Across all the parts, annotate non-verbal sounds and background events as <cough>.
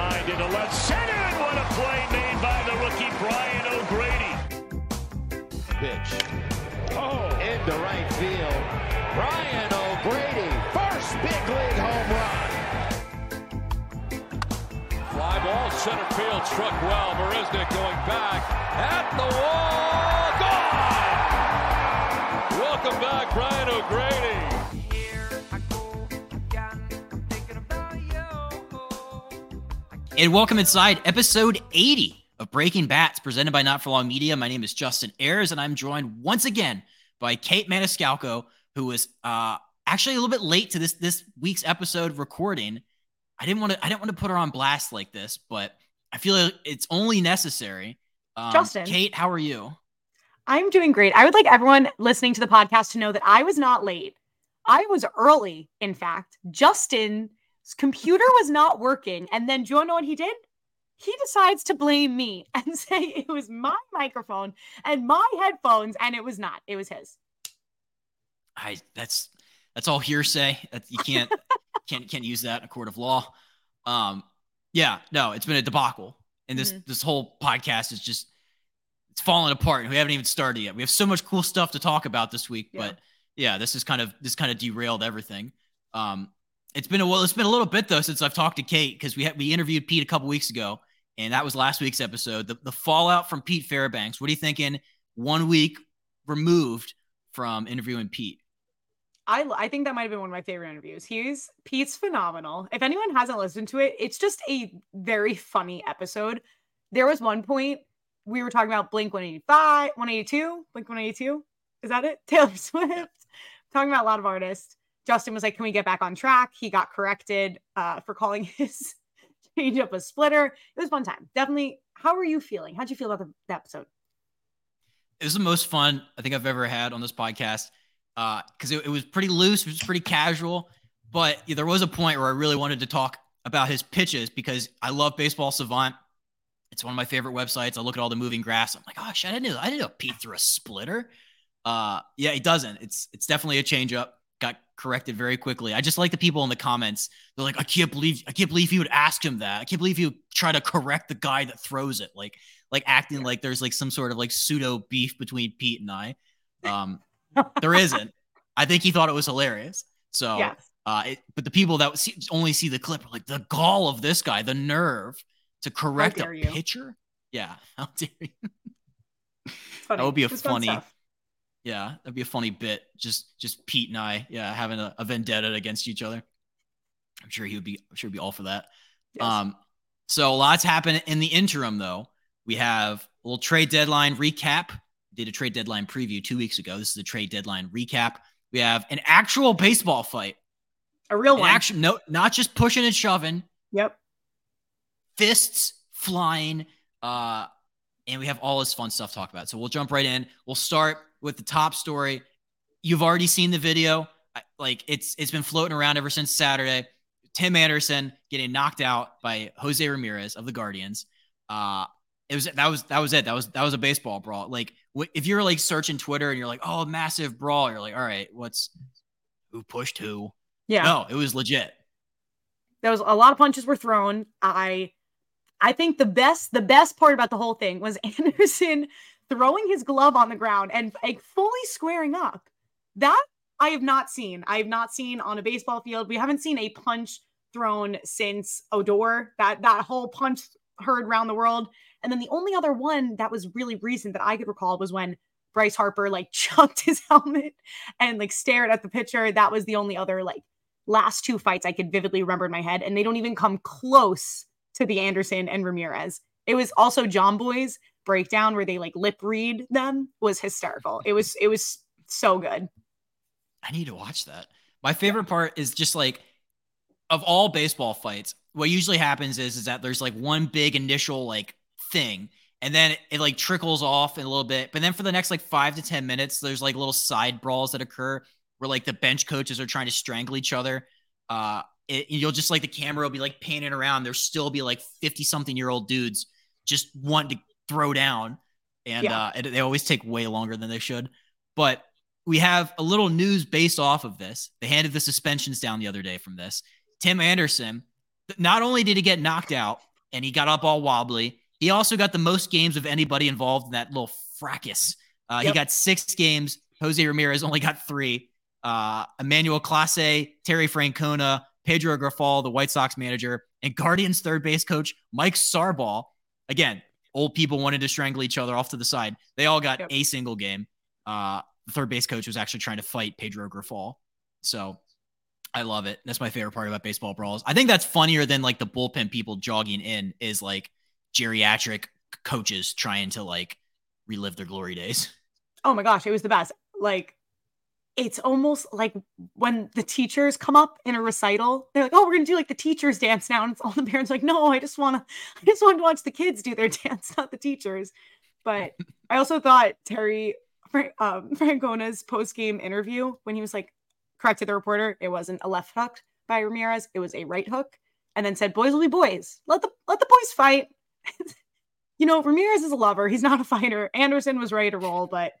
line into left center, and what a play made by the rookie Brian O'Grady. Pitch. Oh, into right field. Brian O'Grady, first big league home run. Fly ball, center field, struck well. Marisnick going back at the wall. Gone! Welcome back, Brian O'Grady. And welcome inside episode 80 of Breaking Bats, presented by Not For Long Media. My name is Justin Ayers, and I'm joined once again by Kait Maniscalco, who was uh, actually a little bit late to this this week's episode recording. I didn't want to I didn't want to put her on blast like this, but I feel like it's only necessary. Um, Justin. Kait, how are you? I'm doing great. I would like everyone listening to the podcast to know that I was not late. I was early, in fact. Justin's computer was not working. And then do you know what he did? He decides to blame me <laughs> and say it was my microphone and my headphones, and it was not. It was his. I that's that's all hearsay. That you can't <laughs> can't can't use that in a court of law. Um, yeah, no, it's been a debacle, and this Mhm. this whole podcast is just it's falling apart. and We haven't even started yet. We have so much cool stuff to talk about this week, Yeah. but yeah, this is kind of this kind of derailed everything. Um, it's been a well, it's been a little bit though since I've talked to Kait because we had we interviewed Pete a couple weeks ago, and that was last week's episode. The the fallout from Pete Fairbanks. What are you thinking? One week removed from interviewing Pete. I, I think that might have been one of my favorite interviews. He's Pete's phenomenal. If anyone hasn't listened to it, it's just a very funny episode. There was one point we were talking about Blink 185, 182, Blink 182. Is that it? <laughs> Taylor Swift. talking about a lot of artists. Justin was like, Can we get back on track? He got corrected uh, for calling <laughs> his change up a splitter. It was fun time. Definitely. How are you feeling? How'd you feel about the, the episode? it was the most fun I think I've ever had on this podcast because it, it was pretty loose, it was pretty casual. But there was a point where I really wanted to talk about his pitches because I love Baseball Savant. It's one of my favorite websites. I look at all the moving graphs. I'm like, oh shit, I didn't know, I didn't know Pete threw a splitter. Uh, yeah, it doesn't. It's it's definitely a changeup. Got corrected very quickly. I just like the people in the comments. They're like, I can't believe I can't believe he would ask him that. I can't believe he would try to correct the guy that throws it. Like like acting like there's like some sort of like pseudo beef between Pete and I. <laughs> Um, there isn't. I think he thought it was hilarious. So, Yes. uh, it, but the people that see, only see the clip are like the gall of this guy, the nerve to correct a you. pitcher. Yeah, <laughs> how dare you? that would be a It was fun funny-. Yeah, that'd be a funny bit. Just just Pete and I, yeah, having a, a vendetta against each other. I'm sure he would be. I'm sure he'd be all for that. Yes. Um, so lots happened in the interim, though. We have a little trade deadline recap. Did a trade deadline preview two weeks ago. This is the trade deadline recap. We have an actual baseball fight. a real An one. action, no, not just pushing and shoving, Yep. fists flying. Uh, and we have all this fun stuff to talk about. So we'll jump right in. We'll start with the top story. You've already seen the video. Like it's it's been floating around ever since Saturday. Tim Anderson getting knocked out by Jose Ramirez of the Guardians. Uh, it was that was that was it. That was that was a baseball brawl. Like if you're like searching Twitter and you're like, oh, massive brawl, you're like, all right, what's who pushed who? Yeah. No, it was legit. there was a lot of punches were thrown. I I think the best the best part about the whole thing was <laughs> Anderson throwing his glove on the ground and like fully squaring up. That I have not seen. I have not seen on a baseball field. We haven't seen a punch thrown since Odor. That that whole punch heard around the world. And then the only other one that was really recent that I could recall was when Bryce Harper like <laughs> chucked his helmet and like stared at the pitcher. That was the only other like last two fights I could vividly remember in my head, and they don't even come close to the Anderson and Ramirez. It was also Jomboy's breakdown where they like lip read them was hysterical. It was it was so good. I need to watch that. My favorite part is just like of all baseball fights, what usually happens is is that there's like one big initial like thing and then it, it like trickles off in a little bit. But then for the next like 5 to 10 minutes there's like little side brawls that occur where like the bench coaches are trying to strangle each other. Uh it, you'll just like the camera will be like panning around. There'll still be like 50 something year old dudes just wanting to throw down. And Yeah. uh, they always take way longer than they should. But we have a little news based off of this. They handed the suspensions down the other day from this. Tim Anderson, not only did he get knocked out, and he got up all wobbly. He also got the most games of anybody involved in that little fracas. Uh, yep. He got six games. Jose Ramirez only got three. Uh, Emmanuel Clase, Terry Francona, Pedro Grifol, the White Sox manager, and Guardians third base coach Mike Sarbaugh. Again, old people wanted to strangle each other off to the side. They all got yep. a single game. Uh, the third base coach was actually trying to fight Pedro Grifol. So I love it. That's my favorite part about baseball brawls. I think that's funnier than like the bullpen people jogging in is like geriatric coaches trying to like relive their glory days. <laughs> Oh my gosh, it was the best. Like it's almost like when the teachers come up in a recital, they're like, "Oh, we're gonna do like the teachers dance now," and it's all the parents like, "No, I just want to, I just want to watch the kids do their <laughs> dance, not the teachers." But I also thought Terry um, Francona's post game interview when he was like, corrected the reporter, it wasn't a left hook by Ramirez, it was a right hook, and then said, "Boys will be boys. Let the let the boys fight." <laughs> you know, Ramirez is a lover. He's not a fighter. Anderson was ready to roll, but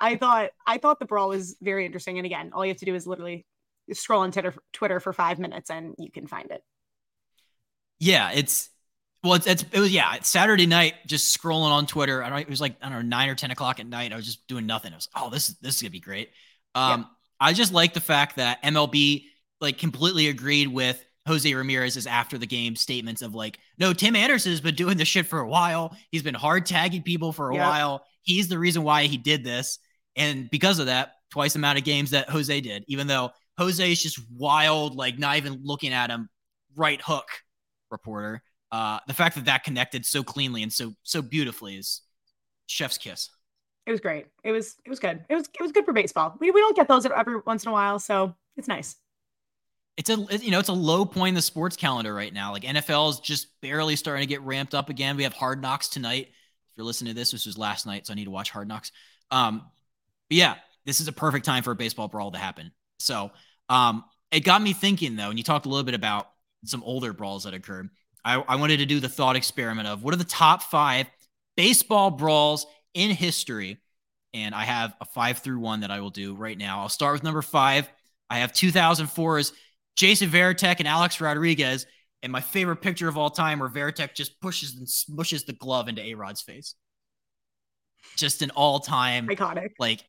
I thought I thought the brawl was very interesting. And again, all you have to do is literally scroll on Twitter, Twitter for five minutes and you can find it. Yeah, it's well, it's, it's it was yeah, it's Saturday night, just scrolling on Twitter. I don't. It was like I don't know nine or ten o'clock at night. I was just doing nothing. I was oh this this is gonna be great. Um, yeah. I just like the fact that MLB like completely agreed with Jose Ramirez's after the game statements of like, no, Tim Anderson has been doing this shit for a while. He's been hard tagging people for a while. He's the reason why he did this. And because of that, twice the amount of games that Jose did, even though Jose is just wild, like not even looking at him, right hook reporter. Uh, the fact that that connected so cleanly and so so beautifully is chef's kiss. It was great. It was it was good. It was it was good for baseball. We we don't get those every once in a while, so it's nice. It's a you know it's a low point in the sports calendar right now. Like NFL is just barely starting to get ramped up again. We have Hard Knocks tonight. If you're listening to this, this was last night, so I need to watch Hard Knocks. Um, but yeah, this is a perfect time for a baseball brawl to happen. So um, it got me thinking though, and you talked a little bit about some older brawls that occurred. I, I wanted to do the thought experiment of what are the top five baseball brawls in history. And I have a five through one that I will do right now. I'll start with number five. I have 2004's Jason Varitek and Alex Rodriguez. And my favorite picture of all time where Varitek just pushes and smushes the glove into A Rod's face. Just an all time iconic. Like,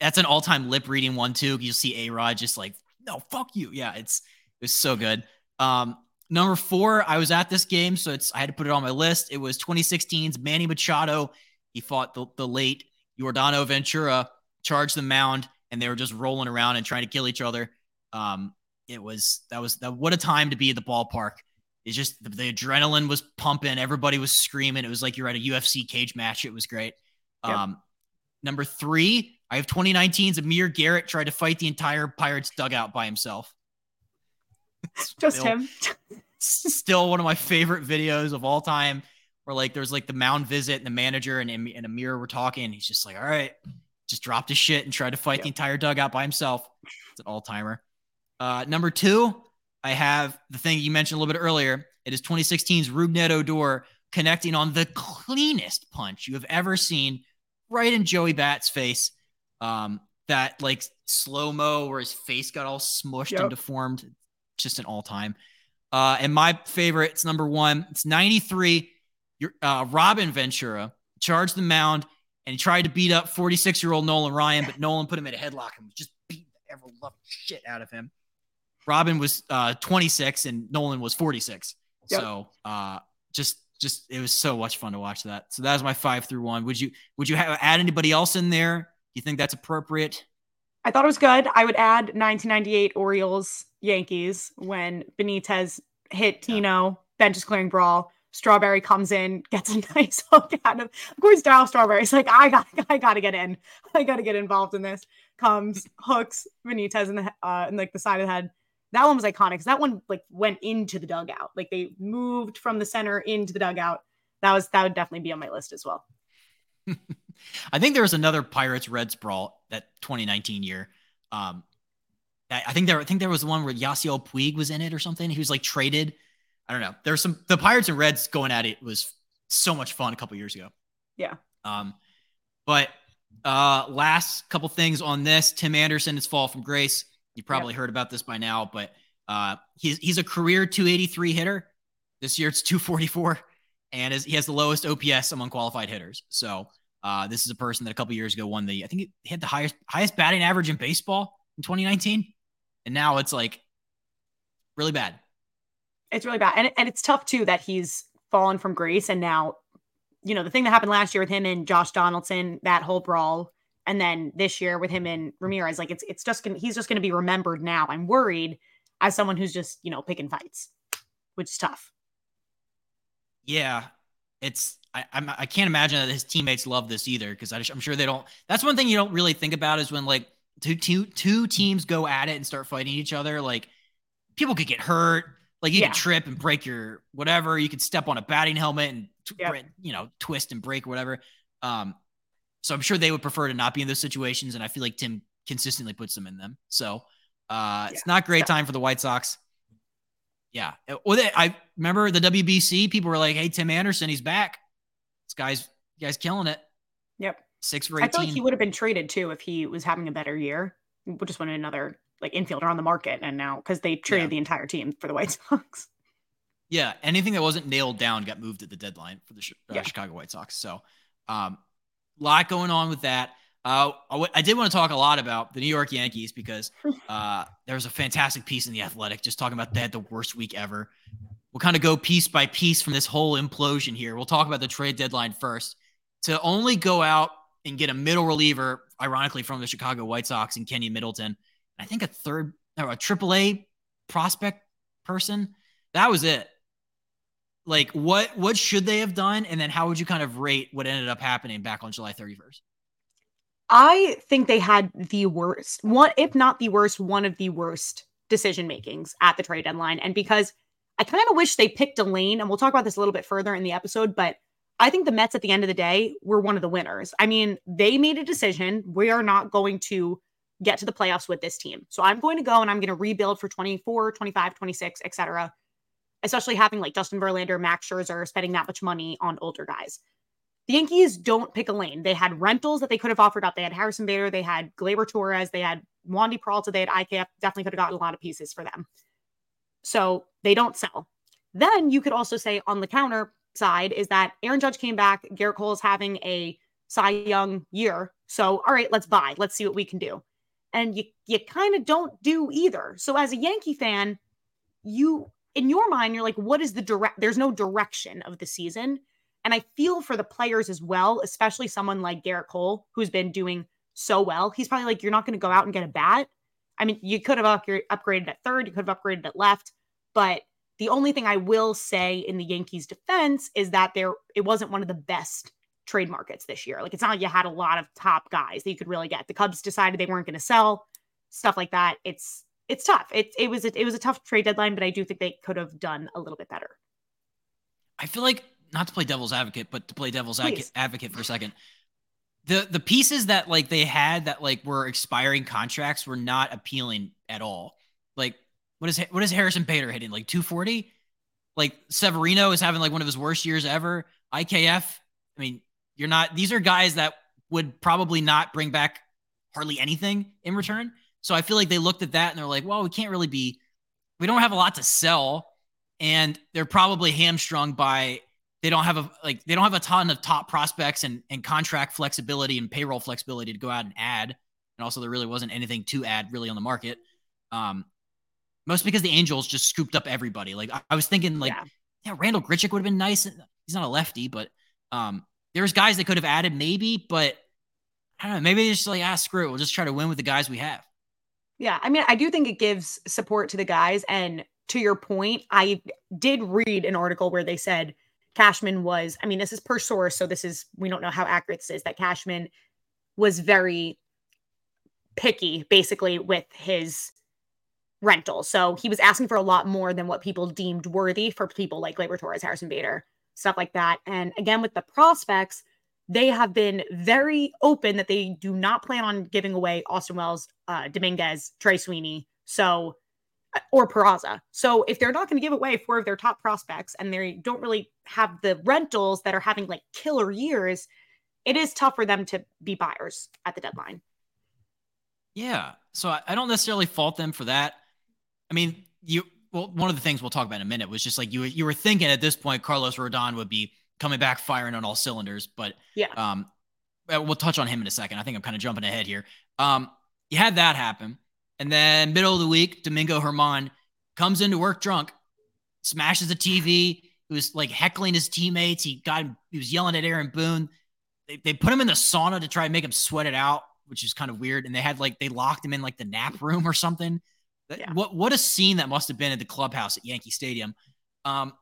that's an all time lip reading one, too. You see A Rod just like, no, fuck you. Yeah, it's it was so good. Um, number four, I was at this game, so it's I had to put it on my list. It was 2016's Manny Machado he fought the, the late Yordano Ventura, charged the mound, and they were just rolling around and trying to kill each other. Um, it was that was that what a time to be at the ballpark. It's just the, the, adrenaline was pumping, everybody was screaming. It was like you're at a UFC cage match. It was great. Yep. Um, number three, I have 2019's Amir Garrett tried to fight the entire Pirates dugout by himself. Just him. <laughs> still one of my favorite videos of all time where like there's like the mound visit and the manager and, and Amir were talking. He's just like, all right, just dropped his shit and tried to fight yep. the entire dugout by himself. It's an all timer. Uh, number two, I have the thing you mentioned a little bit earlier. It is 2016's Rougned Odor connecting on the cleanest punch you have ever seen right in Joey Bat's face. Um, that like slow mo where his face got all smushed yep. and deformed. Just an all time. Uh, and my favorite, it's number one. It's 93 Your, uh, Robin Ventura charged the mound and he tried to beat up 46 year old Nolan Ryan, but Nolan put him in a headlock and was just beat the ever loving shit out of him. Robin was uh, 26 and Nolan was 46. Yep. So uh, just just it was so much fun to watch that. So that was my five through one. Would you would you have, add anybody else in there? You think that's appropriate? I thought it was good. I would add 1998 Orioles Yankees when Benitez hit Tino, benches clearing brawl. Strawberry comes in, gets a <laughs> nice hook out of. Of course, Darryl Strawberry's like, I got, <laughs> I got to get in. I got to get involved in this. Comes, hooks Benitez in the, uh, in like the side of the head. That one was iconic because that one like went into the dugout. Like they moved from the center into the dugout. That was that would definitely be on my list as well. <laughs> I think there was another Pirates Reds brawl that 2019 year. Um, I think there, I think there was one where Yasiel Puig was in it or something. He was like traded I don't know. There's some the Pirates and Reds going at it was so much fun a couple years ago. Yeah. Um, but uh, last couple things on this: Tim Anderson has fall from grace. You probably yep. heard about this by now, but uh, he's he's a career 283 hitter. This year it's 244, and is, he has the lowest OPS among qualified hitters. So uh, this is a person that a couple years ago won the, I think he had the highest highest batting average in baseball in 2019, and now it's like really bad. It's really bad, and and it's tough too that he's fallen from grace, and now, you know, the thing that happened last year with him and Josh Donaldson, that whole brawl, and then this year with him and Ramirez, like it's it's just gonna he's just gonna be remembered now. I'm worried as someone who's just you know picking fights, which is tough. Yeah, it's I I'm, I can't imagine that his teammates love this either because I'm sure they don't. That's one thing you don't really think about is when like two two two teams go at it and start fighting each other. Like people could get hurt. Like you yeah. could trip and break your whatever. You could step on a batting helmet and yep. you know twist and break whatever. Um, so I'm sure they would prefer to not be in those situations, and I feel like Tim consistently puts them in them. So uh, yeah. it's not great time for the White Sox. Yeah. Well, they, I remember the WBC. People were like, "Hey, Tim Anderson, he's back. This guy's guy's killing it." Yep. Six for eighteen. I feel like he would have been traded too if he was having a better year. We just wanted another like infielder on the market, and now because they traded yeah. the entire team for the White <laughs> Sox. Yeah, anything that wasn't nailed down got moved at the deadline for the uh, yeah. Chicago White Sox. So, um, lot going on with that. Uh, I did want to talk a lot about the New York Yankees because <laughs> uh, there was a fantastic piece in the Athletic just talking about they had the worst week ever. We'll kind of go piece by piece from this whole implosion here. We'll talk about the trade deadline first. To only go out and get a middle reliever, ironically from the Chicago White Sox and Keynan Middleton, I think a third or a AAA prospect person. That was it. Like what what should they have done, and then how would you kind of rate what ended up happening back on July 31st? I think they had the worst, one, if not the worst, one of the worst decision makings at the trade deadline. And because I kind of wish they picked a lane, and we'll talk about this a little bit further in the episode, but I think the Mets at the end of the day were one of the winners. I mean, they made a decision. We are not going to get to the playoffs with this team. So I'm going to go and I'm going to rebuild for 24, 25, 26, etc. Especially having like Justin Verlander, Max Scherzer spending that much money on older guys. The Yankees don't pick a lane. They had rentals that they could have offered up. They had Harrison Bader, they had Gleyber Torres, they had Wandy Peralta, they had IKF. Definitely could have gotten a lot of pieces for them. So they don't sell. Then you could also say on the counter side is that Aaron Judge came back. Gerrit Cole is having a Cy Young year. So, all right, let's buy. Let's see what we can do. And you you kind of don't do either. So as a Yankee fan, you in your mind, you're like, what is the direct? There's no direction of the season. And I feel for the players as well, especially someone like Gerrit Cole, who's been doing so well. He's probably like, you're not going to go out and get a bat. I mean, you could have upgraded at third, you could have upgraded at left, but the only thing I will say in the Yankees' defense is that there it wasn't one of the best trade markets this year. Like it's not like you had a lot of top guys that you could really get. The Cubs decided they weren't going to sell, stuff like that. It's it's tough. It it was a, it was a tough trade deadline, but I do think they could have done a little bit better. I feel like not to play devil's advocate, but to play devil's Please. advocate for a second. The the pieces that like they had that like were expiring contracts were not appealing at all. Like what is what is Harrison Bader hitting like 240? Like Severino is having like one of his worst years ever. IKF, I mean, you're not these are guys that would probably not bring back hardly anything in return. So I feel like they looked at that and they're like, well, we can't really be we don't have a lot to sell and they're probably hamstrung by they don't have a like they don't have a ton of top prospects and and contract flexibility and payroll flexibility to go out and add. And also there really wasn't anything to add really on the market. Um most because the Angels just scooped up everybody. Like I, I was thinking like yeah. yeah, Randal Grichuk would have been nice. He's not a lefty, but um there's guys they could have added maybe, but I don't know, maybe they just like ah screw it. We'll just try to win with the guys we have. Yeah, I mean, I do think it gives support to the guys. And to your point, I did read an article where they said Cashman was, I mean, this is per source, so this is, we don't know how accurate this is, that Cashman was very picky basically with his rental. So he was asking for a lot more than what people deemed worthy for people like Gleyber Torres, Harrison Bader, stuff like that. And again, with the prospects, they have been very open that they do not plan on giving away Austin Wells, uh, Dominguez, Trey Sweeney. So or Peraza. So if they're not going to give away four of their top prospects and they don't really have the rentals that are having like killer years, it is tough for them to be buyers at the deadline. Yeah. So I don't necessarily fault them for that. I mean, you well, one of the things we'll talk about in a minute was just like you you were thinking at this point Carlos Rodon would be coming back firing on all cylinders, but yeah, um, we'll touch on him in a second. I think I'm kind of jumping ahead here. Um, you had that happen, and then middle of the week, Domingo Germán comes into work drunk, smashes the TV. He was like heckling his teammates. He got him, he was yelling at Aaron Boone. They, they put him in the sauna to try and make him sweat it out, which is kind of weird. And they had like they locked him in like the nap room or something. Yeah. What what a scene that must have been at the clubhouse at Yankee Stadium. Um,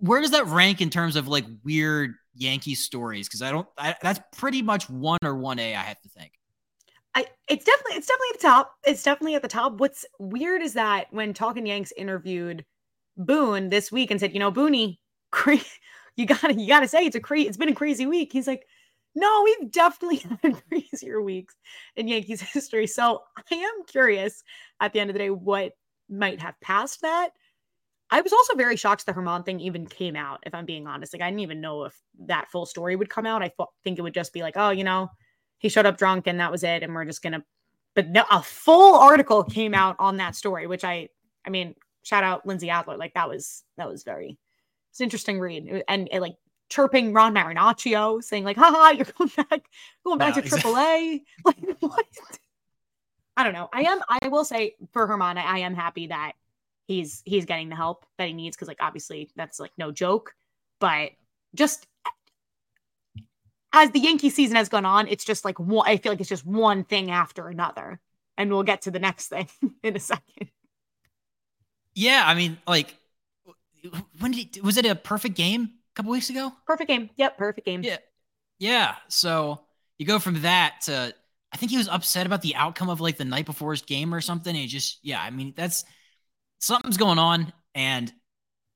where does that rank in terms of like weird Yankee stories? Because I don't. I, that's pretty much one or one A. I have to think. I it's definitely it's definitely at the top. It's definitely at the top. What's weird is that when Talking Yanks interviewed Boone this week and said, you know, Booney, cra- <laughs> you gotta you gotta say it's a crazy it's been a crazy week. He's like, no, we've definitely <laughs> had crazier weeks in Yankees <laughs> history. So I am curious at the end of the day what might have passed that. I was also very shocked the Germán thing even came out, if I'm being honest. Like, I didn't even know if that full story would come out. I thought, think it would just be like, oh, you know, he showed up drunk and that was it. And we're just going to, but no, a full article came out on that story, which I, I mean, shout out Lindsey Adler. Like, that was, that was very, it's interesting read. And it, like chirping Ron Marinaccio, saying, like, haha, you're <laughs> going back, going back no, to AAA. <laughs> like, what? I don't know. I am, I will say for Germán, I am happy that he's he's getting the help that he needs because like obviously that's like no joke but just as the yankee season has gone on it's just like one i feel like it's just one thing after another and we'll get to the next thing <laughs> in a second yeah i mean like when did he, was it a perfect game a couple weeks ago perfect game yep perfect game yeah yeah so you go from that to i think he was upset about the outcome of like the night before his game or something and he just yeah i mean that's something's going on. And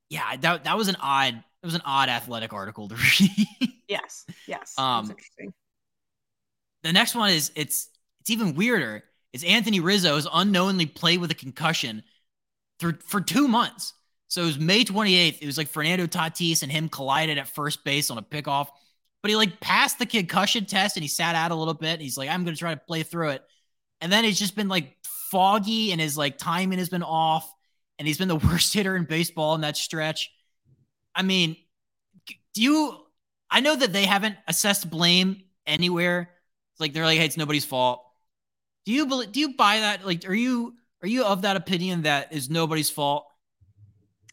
yeah, that that was an odd it was an odd athletic article to <laughs> read. yes, yes. Um, interesting. The next one is it's it's even weirder. It's Anthony Rizzo's unknowingly played with a concussion for for two months. So it was May 28th. It was like Fernando Tatis and him collided at first base on a pickoff, but he like passed the concussion test and he sat out a little bit. And he's like, I'm going to try to play through it. And then it's just been like foggy and his like timing has been off and he's been the <laughs> worst hitter in baseball in that stretch. I mean, do you? I know that they haven't assessed blame anywhere. It's like they're like, hey, it's nobody's fault. Do you believe? Do you buy that? Like, are you are you of that opinion that is nobody's fault?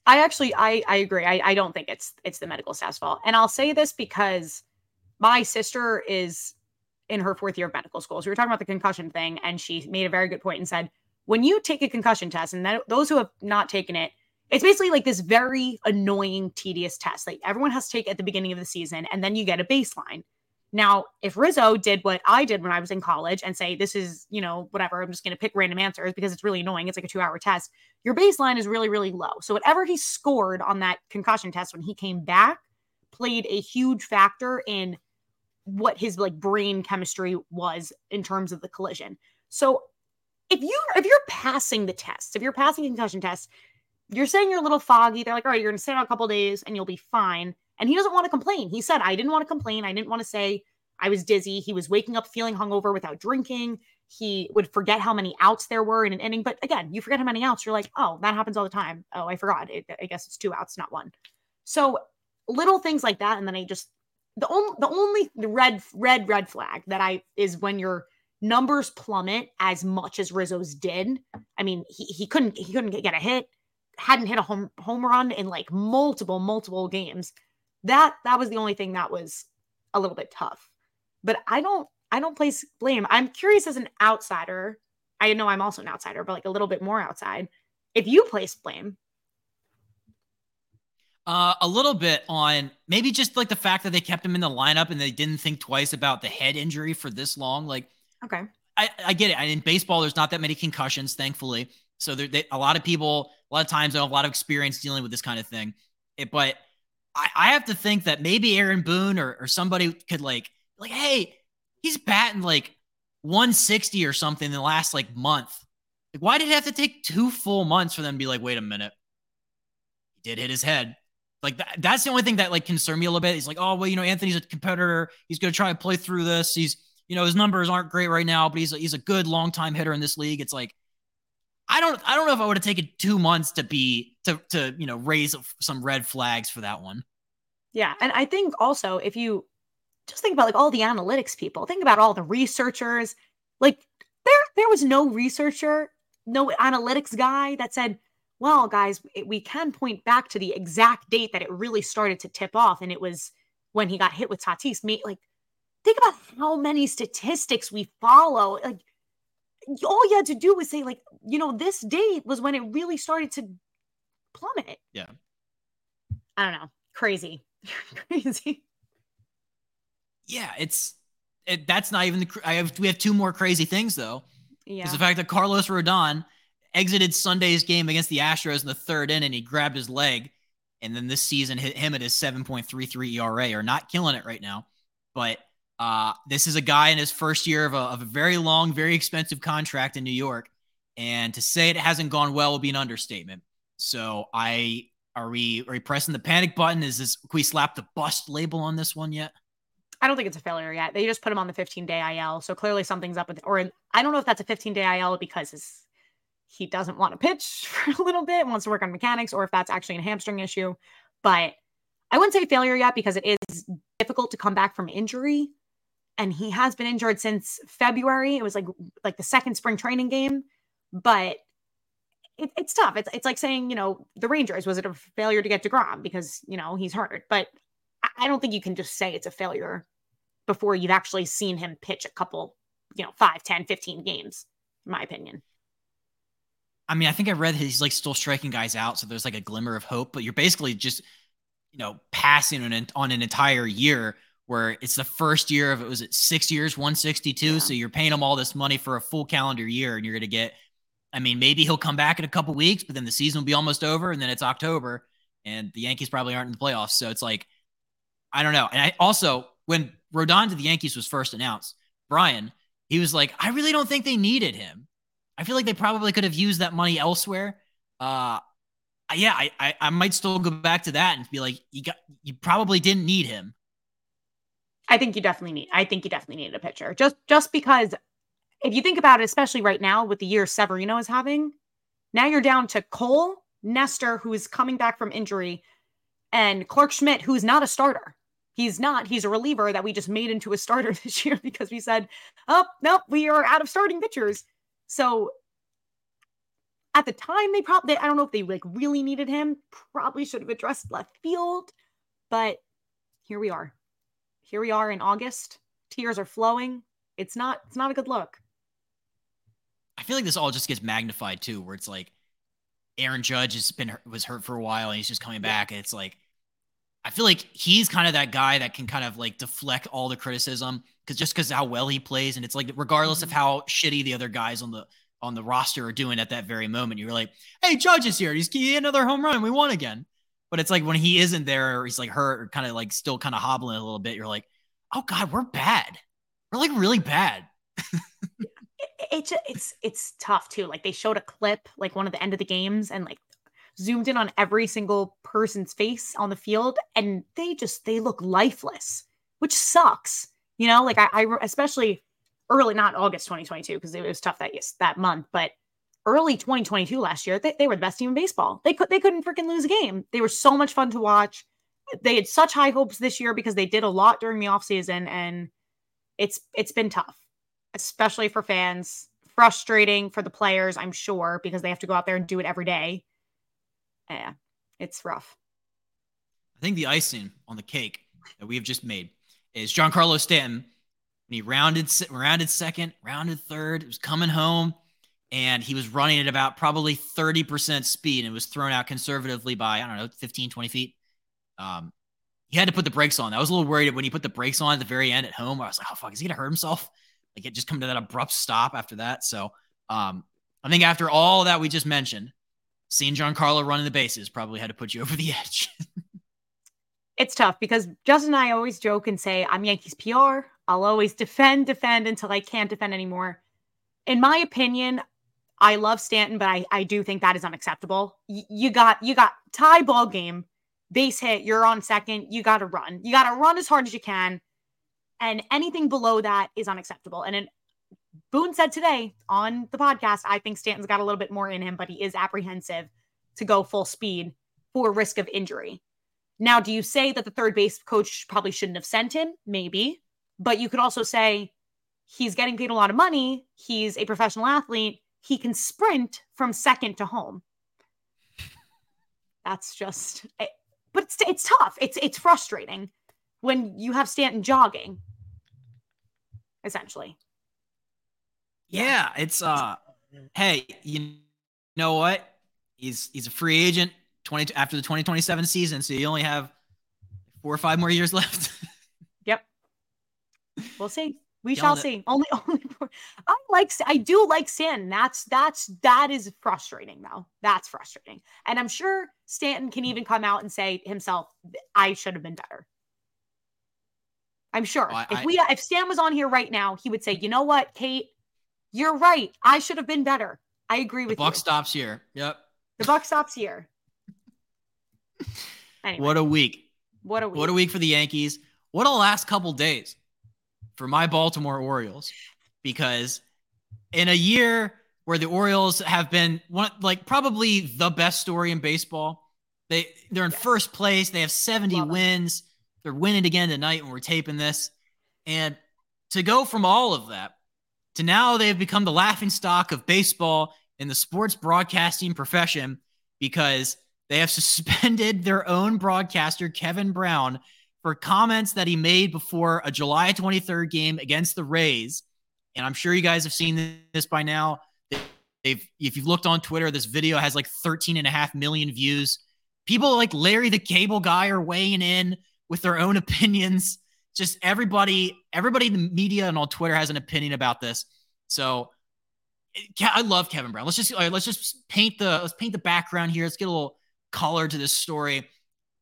I actually, I I agree. I I don't think it's it's the medical staff's fault, and I'll say this because my sister is in her fourth year of medical school. So we were talking about the concussion thing, and she made a very good point and said when you take a concussion test, and that, those who have not taken it, it's basically like this very annoying, tedious test. Like everyone has to take at the beginning of the season, and then you get a baseline. Now, if Rizzo did what I did when I was in college and say, this is, you know, whatever, I'm just going to pick random answers because it's really annoying. It's like a two hour test. Your baseline is really, really low. So, whatever he scored on that concussion test when he came back played a huge factor in what his like brain chemistry was in terms of the collision. So, if you if you're passing the test, if you're passing concussion test, you're saying you're a little foggy. They're like, all right, you're gonna sit out a couple days and you'll be fine. And he doesn't want to complain. He said, I didn't want to complain. I didn't want to say I was dizzy. He was waking up feeling hungover without drinking. He would forget how many outs there were in an inning. But again, you forget how many outs. You're like, oh, that happens all the time. Oh, I forgot. It, I guess it's two outs, not one. So little things like that. And then I just the only the only red red red flag that I is when you're numbers plummet as much as Rizzo's did. I mean, he, he couldn't he couldn't get a hit, hadn't hit a home home run in like multiple multiple games. That that was the only thing that was a little bit tough. But I don't I don't place blame. I'm curious as an outsider. I know I'm also an outsider, but like a little bit more outside. If you place blame, uh, a little bit on maybe just like the fact that they kept him in the lineup and they didn't think twice about the head injury for this long. Like Okay. I, I get it. in baseball, there's not that many concussions, thankfully. So there, they, a lot of people, a lot of times, don't have a lot of experience dealing with this kind of thing. It, but I, I have to think that maybe Aaron Boone or, or somebody could like, like, hey, he's batting like 160 or something in the last like month. Like, why did it have to take two full months for them to be like, wait a minute, he did hit his head. Like that, that's the only thing that like concerned me a little bit. He's like, oh well, you know, Anthony's a competitor. He's gonna try and play through this. He's you know, his numbers aren't great right now, but he's a, he's a good long time hitter in this league. It's like, I don't I don't know if I would have taken two months to be to to you know raise some red flags for that one. Yeah, and I think also if you just think about like all the analytics people, think about all the researchers. Like there there was no researcher, no analytics guy that said, "Well, guys, we can point back to the exact date that it really started to tip off, and it was when he got hit with Tatis." Like, think about how many statistics we follow. Like, all you had to do was say, like, you know, this date was when it really started to plummet. Yeah. I don't know. Crazy. <laughs> Crazy. Yeah, it's it, that's not even the. I have we have two more crazy things though. Yeah, is the fact that Carlos Rodon exited Sunday's game against the Astros in the third inning. And he grabbed his leg, and then this season hit him at his 7.33 ERA. Are not killing it right now, but uh, this is a guy in his first year of a, of a very long, very expensive contract in New York, and to say it hasn't gone well would be an understatement. So I are we are we pressing the panic button? Is this can we slap the bust label on this one yet? I don't think it's a failure yet. They just put him on the 15 day IL. So clearly something's up with, or I don't know if that's a 15 day IL because he doesn't want to pitch <laughs> for a little bit, wants to work on mechanics, or if that's actually a hamstring issue. But I wouldn't say failure yet because it is difficult to come back from injury. And he has been injured since February. It was like like the second spring training game, but it, it's tough. It's it's like saying you know the Rangers was it a failure to get Degrom because you know he's hurt, but I don't think you can just say it's a failure before you've actually seen him pitch a couple, you know, 5, 10, 15 games, in my opinion. I mean, I think I read he's like still striking guys out, so there's like a glimmer of hope, but you're basically just, you know, passing on an, on an entire year where it's the first year of it was it six years, 162. Yeah. So you're paying him all this money for a full calendar year, and you're going to get, I mean, maybe he'll come back in a couple weeks, but then the season will be almost over, and then it's October, and the Yankees probably aren't in the playoffs. So it's like, I don't know. And I also, when Rodon to the Yankees was first announced, Brian, he was like, I really don't think they needed him. I feel like they probably could have used that money elsewhere. Uh, yeah, I, I, I might still go back to that and be like, you got, you probably didn't need him. I think you definitely need. I think you definitely needed a pitcher. Just, just because, if you think about it, especially right now with the year Severino is having, now you're down to Cole, Nestor, who is coming back from injury, and Clarke Schmidt, who's not a starter. He's not. He's a reliever that we just made into a starter <laughs> this year because we said, oh, nope, we are out of starting pitchers. So at the time, they probably, I don't know if they like really needed him, probably should have addressed left field, but here we are. Here we are in August. Tears are flowing. It's not, it's not a good look. I feel like this all just gets magnified too, where it's like Aaron Judge has been was hurt for a while and he's just coming back, and it's like I feel like he's kind of that guy that can kind of like deflect all the criticism because just because how well he plays, and it's like regardless mm-hmm. of how shitty the other guys on the on the roster are doing at that very moment, you're like, hey, Judge is here. He's he another home run. We won again. But it's like when he isn't there, or he's like hurt, or kind of like still kind of hobbling a little bit. You're like, oh god, we're bad. We're like really bad. <laughs> it's it's it's tough too. Like they showed a clip, like one of the end of the games, and like zoomed in on every single person's face on the field and they just they look lifeless which sucks you know? Like i, I especially early not august 2022 because it was tough that yes, that month but early 2022 last year they, they were the best team in baseball. They could they couldn't freaking lose a game. They were so much fun to watch. They had such high hopes this year because they did a lot during the offseason and it's it's been tough especially for fans. Frustrating for the players i'm sure because they have to go out there and do it every day yeah, it's rough. I think the icing on the cake that we have just made is Giancarlo Stanton. When he rounded rounded second, rounded third, it was coming home, and he was running at about probably 30% speed and was thrown out conservatively by, I don't know, 15, 20 feet. Um, he had to put the brakes on. I was a little worried when he put the brakes on at the very end at home. I was like, oh, fuck, is he going to hurt himself? Like it just come to that abrupt stop after that. So um, I think after all that we just mentioned, seeing John Giancarlo running the bases probably had to put you <laughs> over the edge. it's tough because Justin and I always joke and say, I'm Yankees PR. I'll always defend, defend until I can't defend anymore. In my opinion, I love Stanton, but I, I do think that is unacceptable. Y- you got you got tie ball game, base hit, you're on second, you gotta run. You gotta run as hard as you can. And anything below that is unacceptable. And in Boone said today on the podcast, I think Stanton's got a little bit more in him, but he is apprehensive to go full speed for risk of injury. Now, do you say that the third base coach probably shouldn't have sent him? Maybe. But you could also say he's getting paid a lot of money. He's a professional athlete. He can sprint from second to home. That's just, eh, but it's, it's tough. It's, it's frustrating when you have Stanton jogging, essentially. Yeah, it's uh hey, you know what? He's he's a free agent 20 after the 2027 season, so you only have four or five more years <laughs> left. yep. We'll see. We shall see. Only <laughs> only I like I do like Stanton. That's that's that is frustrating though. That's frustrating. And I'm sure Stanton can even come out and say himself, I should have been better. I'm sure. Oh, I, if we if Stan was on here right now, he would say, "You know what, Kait? You're right. I should have been better. I agree with you. the buck you. stops here. Yep. The buck stops here. <laughs> Anyway. What a week. What a week. What a week for the Yankees. What a last couple days for my Baltimore Orioles. Because in a year where the Orioles have been one like probably the best story in baseball, they they're in yes. first place. They have 70 Love wins. Them. They're winning again tonight when we're taping this. And to go from all of that to now they've become the laughing stock of baseball in the sports broadcasting profession because they have <laughs> suspended their own broadcaster, Kevin Brown, for comments that he made before a July 23rd game against the Rays. And I'm sure you guys have seen this by now. They've, if you've looked on Twitter, this video has like 13 and a half million views. People like Larry the Cable Guy are weighing in with their own <laughs> opinions just everybody, everybody in the media and on Twitter has an opinion about this. So I love Kevin Brown. Let's just let's just paint the let's paint the background here. Let's get a little color to this story.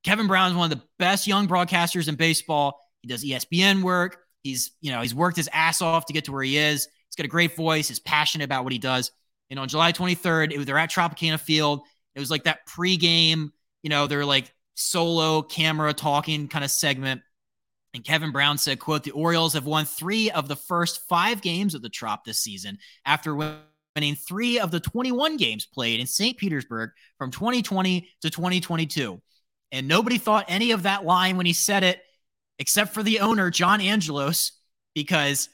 Kevin Brown is one of the best young broadcasters in baseball. He does ESPN work. He's you know he's worked his ass off to get to where he is. He's got a great voice. He's passionate about what he does. And on July 23rd, it was, they're at Tropicana Field. It was like that pregame, you know, they're like solo camera talking kind of segment. And Kevin Brown said, quote, the Orioles have won three of the first five games of the Trop this season after winning three of the 21 games played in St. Petersburg from 2020 to 2022. And nobody thought any of that line when he said it, except for the owner, John Angelos, because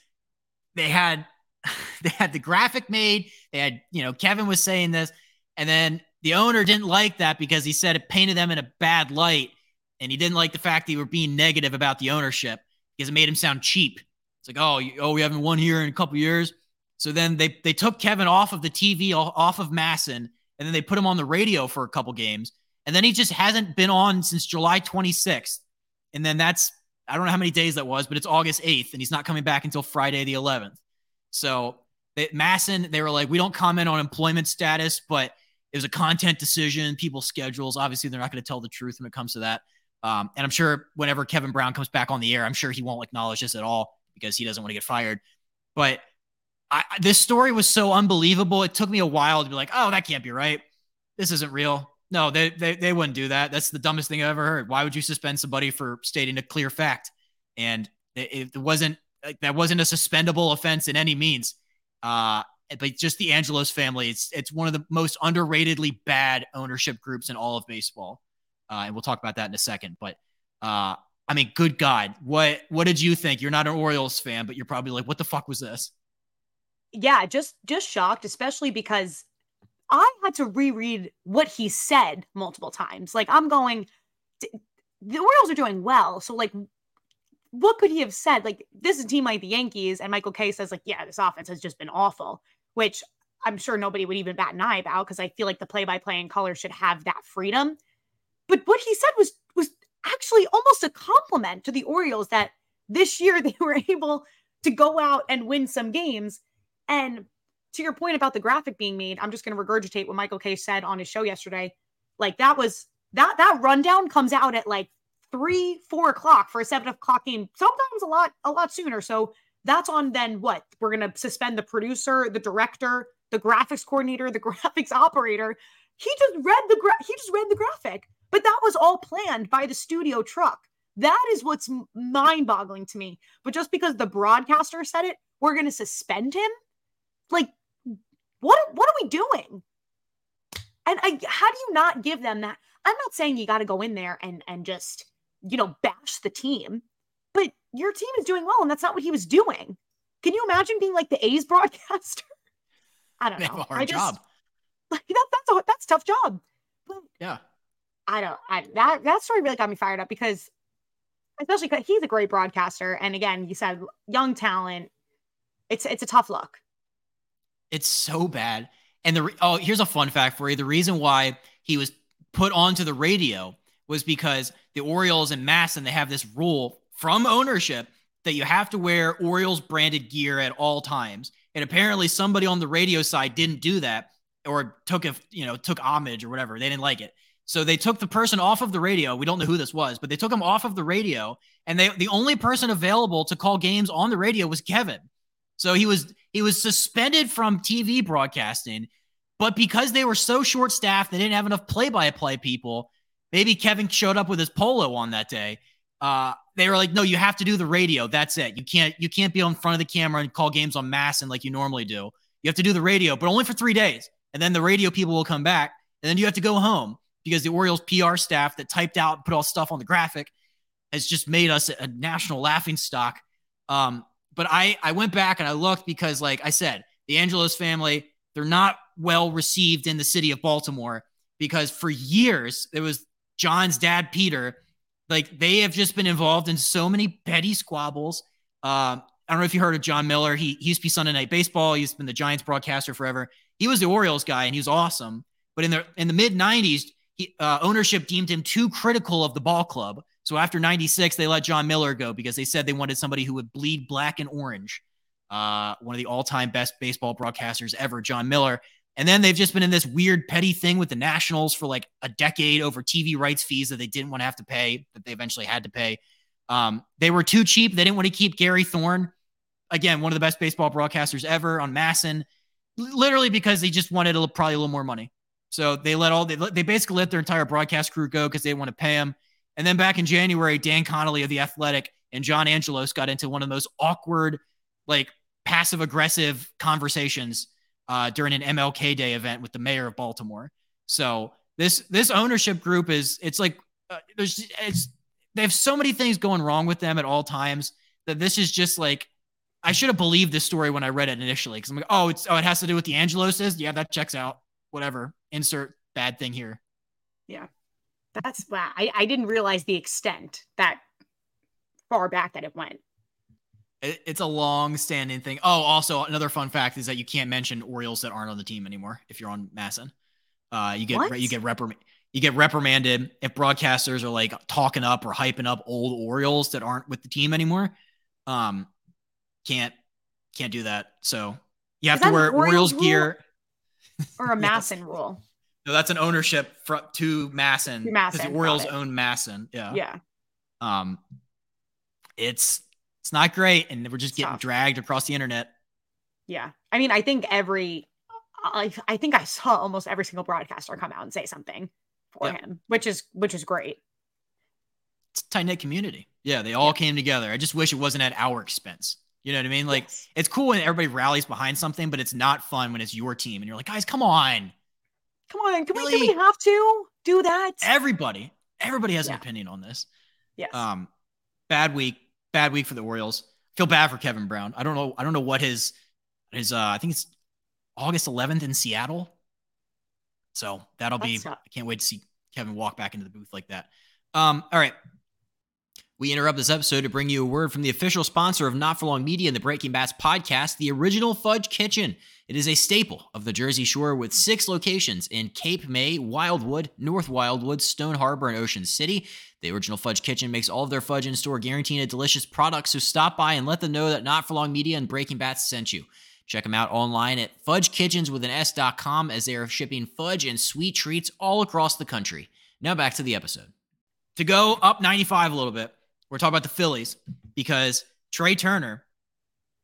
they had <laughs> they had the graphic made. They had, you know, Kevin was saying this, and then the owner didn't like that because he said it painted them in a bad light and he didn't like the fact that you were being negative about the ownership because it made him sound cheap. It's like, oh, you, oh, we haven't won here in a couple years. So then they they took Kevin off of the TV, off of MASN, and then they put him on the radio for a couple games, and then he just hasn't been on since July 26th, and then that's I don't know how many days that was, but it's August 8th, and he's not coming back until Friday the 11th. So they, MASN, they were like, we don't comment on employment status, but it was a content decision, people's schedules. Obviously, they're not going to tell the truth when it comes to that. Um, and I'm sure whenever Kevin Brown comes back on the air, I'm sure he won't acknowledge this at all because he doesn't want to get fired. But I, this story was so unbelievable. It took me a while to be like, oh, that can't be right. This isn't real. No, they, they, they wouldn't do that. That's the dumbest thing I've ever heard. Why would you suspend somebody for stating a clear fact? And it, it wasn't like that wasn't a suspendable offense in any means. Uh, but just the Angelos family, it's it's one of the most underratedly bad ownership groups in all of baseball. Uh, and we'll talk about that in a second. But uh, I mean, good God, what what did you think? You're not an Orioles fan, but you're probably like, what the fuck was this? Yeah, just just shocked, especially because I had to reread what he said multiple times. Like I'm going, the Orioles are doing well, so like, what could he have said? Like this is a team like the Yankees, and Michael Kay says like, yeah, this offense has just been awful, which I'm sure nobody would even bat an eye about because I feel like the play-by-play and color should have that freedom. But what he said was was actually almost a compliment to the Orioles that this year <laughs> they were able to go out and win some games. And to your point about the graphic being made, I'm just going to regurgitate what Michael Kay said on his show yesterday. Like that was that that rundown comes out at like three, four o'clock for a seven o'clock game. Sometimes a lot, a lot sooner. So that's on then what we're going to suspend the producer, the director, the graphics coordinator, the <laughs> graphics operator. He just read the gra- he just read the graphic. But that was all planned by the studio truck. That is what's mind boggling to me. But just because the broadcaster said it, we're going to suspend him. Like, what what are we doing? And I, how do you not give them that? I'm not saying you got to go in there and and just you know bash the team, but your team is doing well, and that's not what he was doing. Can you imagine being like the A's <laughs> broadcaster? I don't know. a hard I just, job. <laughs> Like, that, that's a that's a tough job. But Yeah. I don't. I that that story really got me fired up because, especially because he's a great broadcaster, and again, you said young talent. It's it's a tough look. It's so bad. And the re- oh, here's a fun fact for you. The reason why he was put onto the radio was because the Orioles and MASN they have this rule from ownership that you have to wear Orioles branded gear at all times. And apparently somebody on the radio side didn't do that or took a you know took homage or whatever. They didn't like it. So they took the person off of the radio. We don't know who this was, but they took him off of the radio and they the only person available to call games on the radio was Kevin. So he was he was suspended from TV broadcasting, but because they were so short staffed, they didn't have enough play by play people. Maybe Kevin showed up with his polo on that day. Uh, they were like, "No, you have to do the radio. That's it. You can't you can't be on front of the camera and call games on mass and like you normally do. You have to do the radio, but only for three days, and then the radio people will come back, and then you have to go home because the Orioles PR staff that typed out and put all stuff on the graphic has just made us a national laughing stock. Um, but I I went back and I looked because, like I said, the Angelos family they're not well received in the city of Baltimore because for years it was John's dad Peter. Like they have just been involved in so many petty squabbles. Um, I don't know if you heard of Jon Miller. He, he used to be Sunday Night Baseball. He's been the Giants broadcaster forever. He was the Orioles guy and he was awesome. But in the in the mid '90s, he, uh, ownership deemed him too critical of the ball club. So after '96, they let Jon Miller go because they said they wanted somebody who would bleed black and orange. Uh, one of the all-time best baseball broadcasters ever, Jon Miller. And then they've just been in this weird petty thing with the Nationals for like a decade over TV rights fees that they didn't want to have to pay, that they eventually had to pay. Um, they were too cheap. They didn't want to keep Gary Thorne, again, one of the best baseball broadcasters ever on MASN, literally because they just wanted a, probably a little more money. So they let all they, they basically let their entire broadcast crew go because they want to pay them. And then back in January, Dan Connolly of the Athletic and John Angelos got into one of the most awkward, like passive aggressive conversations uh, during an MLK Day event with the mayor of Baltimore. So this this ownership group is it's like uh, there's it's they have so many things going wrong with them at all times that this is just like I should have believed this story when I read it initially because I'm like oh it's oh it has to do with the Angeloses yeah that checks out whatever insert bad thing here Yeah, that's wow. I, I didn't realize the extent that far back that it went. It- it's a long standing thing oh also another fun fact is that you can't mention Orioles that aren't on the team anymore if you're on MASN uh you get What? you get reprimanded you get reprimanded if broadcasters are like talking up or hyping up old Orioles that aren't with the team anymore. Um, can't can't do that. So you have to wear Orioles Orioles gear. <laughs> Or a Yes. MASN rule. No, that's an ownership fr- to MASN To because MASN, the Orioles own MASN. Yeah. Yeah. Um, it's it's not great, and we're just It's getting tough. dragged across the internet. Yeah. I mean, I think every I, I think I saw almost every single broadcaster come out and say something for Yeah. him, which is which is great. It's a tight knit community. Yeah, they all came together. I just wish it wasn't at our expense. You know what I mean? Like Yes. it's cool when everybody rallies behind something, but it's not fun when it's your team and you're like, guys, come on. come on, can we do really- we have to do that? Everybody, everybody has Yeah. an opinion on this. yes. Um, bad week, bad week for the Orioles. Feel bad for Kevin Brown. I don't know. I don't know what his his. Uh, I think it's August 11th in Seattle. So that'll be. That's tough. I can't wait to see Kevin walk back into the booth like that. Um, all right. We interrupt this episode to bring you a word from the official sponsor of Not For Long Media and the Breaking Bats podcast, the Original Fudge Kitchen. It is a staple of the Jersey Shore with six locations in Cape May, Wildwood, North Wildwood, Stone Harbor, and Ocean City. The Original Fudge Kitchen makes all of their fudge in store, guaranteeing a delicious product. So stop by and let them know that Not For Long Media and Breaking Bats sent you. Check them out online at fudgekitchens with an S.com as they are shipping fudge and sweet treats all across the country. Now back to the episode. To go up 95 a little bit, we're talking about the Phillies because Trea Turner,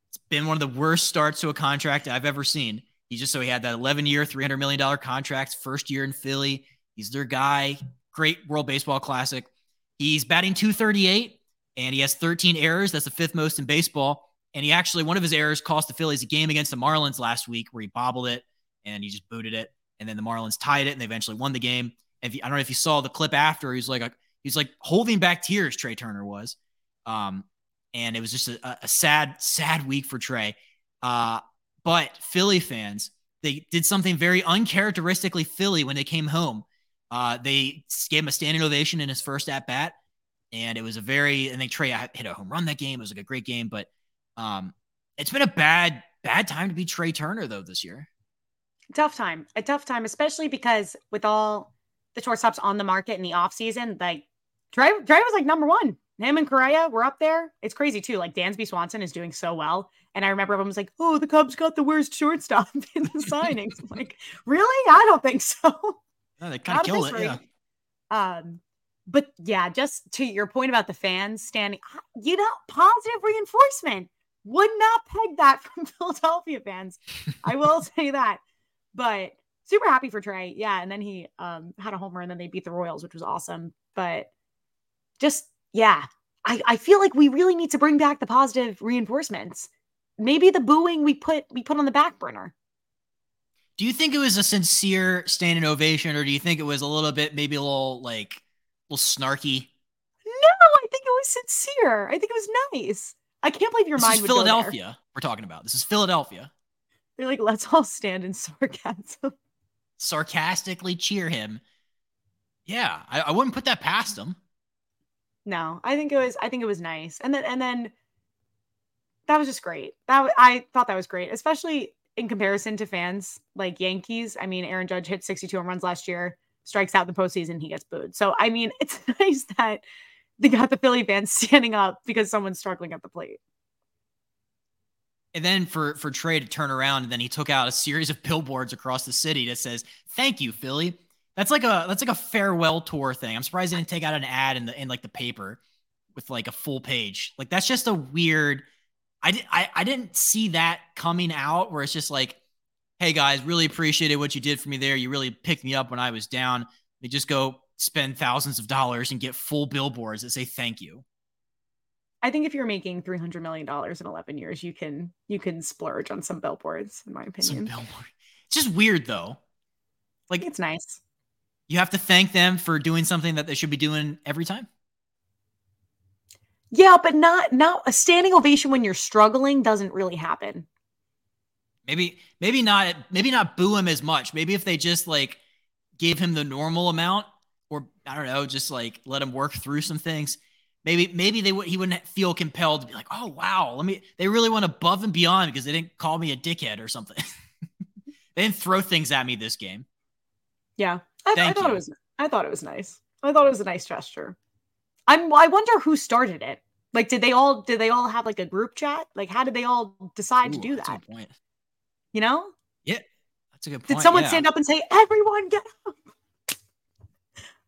it's been one of the worst starts to a contract I've ever seen. He just so he had that 11 year, $300 million contract, first year in Philly. He's their guy. Great World Baseball Classic. He's batting 238 and he has 13 errors. That's the fifth most in baseball. And he actually, one of his errors cost the Phillies a game against the Marlins last week where he bobbled it and he just booted it. And then the Marlins tied it and they eventually won the game. If you, I don't know if you saw the clip after, he's like, he's like holding back tears, Trea Turner was. Um, and it was just a, a sad, sad week for Trea. Uh, but Philly fans, they did something very uncharacteristically Philly when they came home. Uh, they gave him a standing ovation in his first at bat, and it was a very. And they Trea hit a home run that game. It was like a great game, but um, it's been a bad, bad time to be Trea Turner though this year. Tough time, a tough time, especially because with all the shortstops on the market in the offseason, like Trea was like number one. Him and Correa were up there. It's crazy too. Like Dansby Swanson is doing so well. And I remember everyone was like, oh, the Cubs got the worst shortstop <laughs> in the signings. I'm like, really? I don't think so. No, they kind of killed it. Yeah. Um, but yeah, just to your point about the fans standing, you know, positive reinforcement would not peg that <laughs> from Philadelphia fans. I will <laughs> say that. But super happy for Trea. Yeah. And then he um, had a homer and then they beat the Royals, which was awesome. But just, yeah, I, I feel like we really need to bring back the positive reinforcements. Maybe the booing we put we put on the back burner. Do you think it was a sincere standing ovation, or do you think it was a little bit, maybe a little like, a little snarky? No, I think it was sincere. I think it was nice. I can't believe your this mind. Is Philadelphia. We're talking about this is Philadelphia. They're like, let's all stand in sarcasm. Sarcastically cheer him. Yeah, I, I wouldn't put that past him. No, I think it was. I think it was nice, and then and then that was just great. That I thought that was great, especially in comparison to fans like Yankees. I mean, Aaron Judge hit 62 home runs last year, strikes out in the postseason, he gets booed. So, I mean, <laughs> it's nice that they got the Philly fans <laughs> standing up because someone's struggling at the plate. And then for for Trea to turn around, and then he took out a series of billboards across the city that says "Thank you, Philly." That's like a that's like a farewell tour thing. I'm surprised they didn't take out an ad in the in like the paper with like a full page. Like that's just a weird I, did I, I didn't see that coming out where it's just like, hey guys, really appreciated what you did for me there. You really picked me up when I was down. They just go spend thousands of dollars and get full billboards that say thank you. I think if you're making three hundred million dollars in eleven years, you can you can splurge on some billboards, in my opinion. Some billboard. It's just weird though. Like it's nice. You have to thank them for doing something that they should be doing every time. Yeah, but not not a standing ovation when you're struggling doesn't really happen. Maybe maybe not maybe not boo him as much. Maybe if they just like gave him the normal amount or I don't know, just like let him work through some things. Maybe maybe they would he wouldn't feel compelled to be like, "Oh, wow, let me they really went above and beyond because they didn't call me a dickhead or something." <laughs> they didn't throw things at me this game. Yeah. I, I thought it was I thought it was nice. I thought it was a nice gesture. I'm I wonder who started it. Like did they all did they all have like a group chat? Like how did they all decide Ooh, to do that? point. You know? Yeah. That's a good point. Did someone yeah. stand up and say, "Everyone get up"?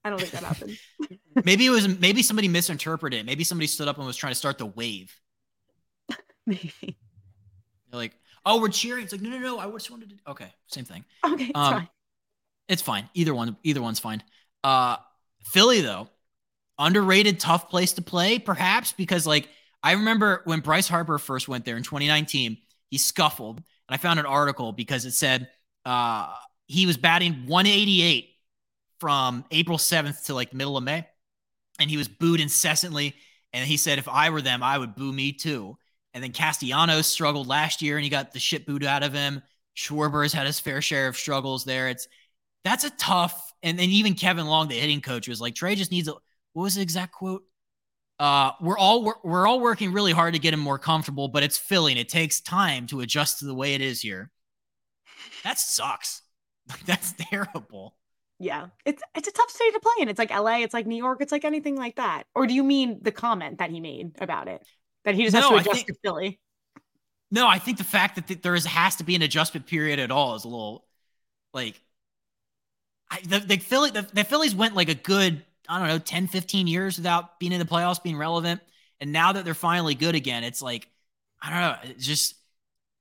I don't think that happened. <laughs> maybe it was maybe somebody misinterpreted it. Maybe somebody stood up and was trying to start the wave. <laughs> maybe. They're like, "Oh, we're cheering." It's like, "No, no, no. I just wanted to." Okay, same thing. Okay, it's um, fine. It's fine. Either one. Either one's fine. Uh, Philly though, underrated, tough place to play, perhaps, because like I remember when Bryce Harper first went there in 2019, he scuffled. And I found an article because it said uh, he was batting 188 from April 7th to like middle of May. And he was booed incessantly. And he said, if I were them, I would boo me too. And then Castellanos struggled last year and he got the shit booed out of him. Schwarber's had his fair share of struggles there. It's that's a tough, and then even Kevin Long, the hitting coach, was like, Trea just needs a what was the exact quote? Uh, we're all we're, we're all working really hard to get him more comfortable, but it's Philly. It takes time to adjust to the way it is here. That sucks. <laughs> That's terrible. Yeah, it's it's a tough state to play in. It's like LA, it's like New York, it's like anything like that. Or do you mean the comment that he made about it that he just has to adjust think, to Philly? No, I think the fact that there is has to be an adjustment period at all is a little like I, the, the Philly the, the Phillies went like a good I don't know, 10, 15 years without being in the playoffs, being relevant. And now that they're finally good again, it's like, I don't know, it's just,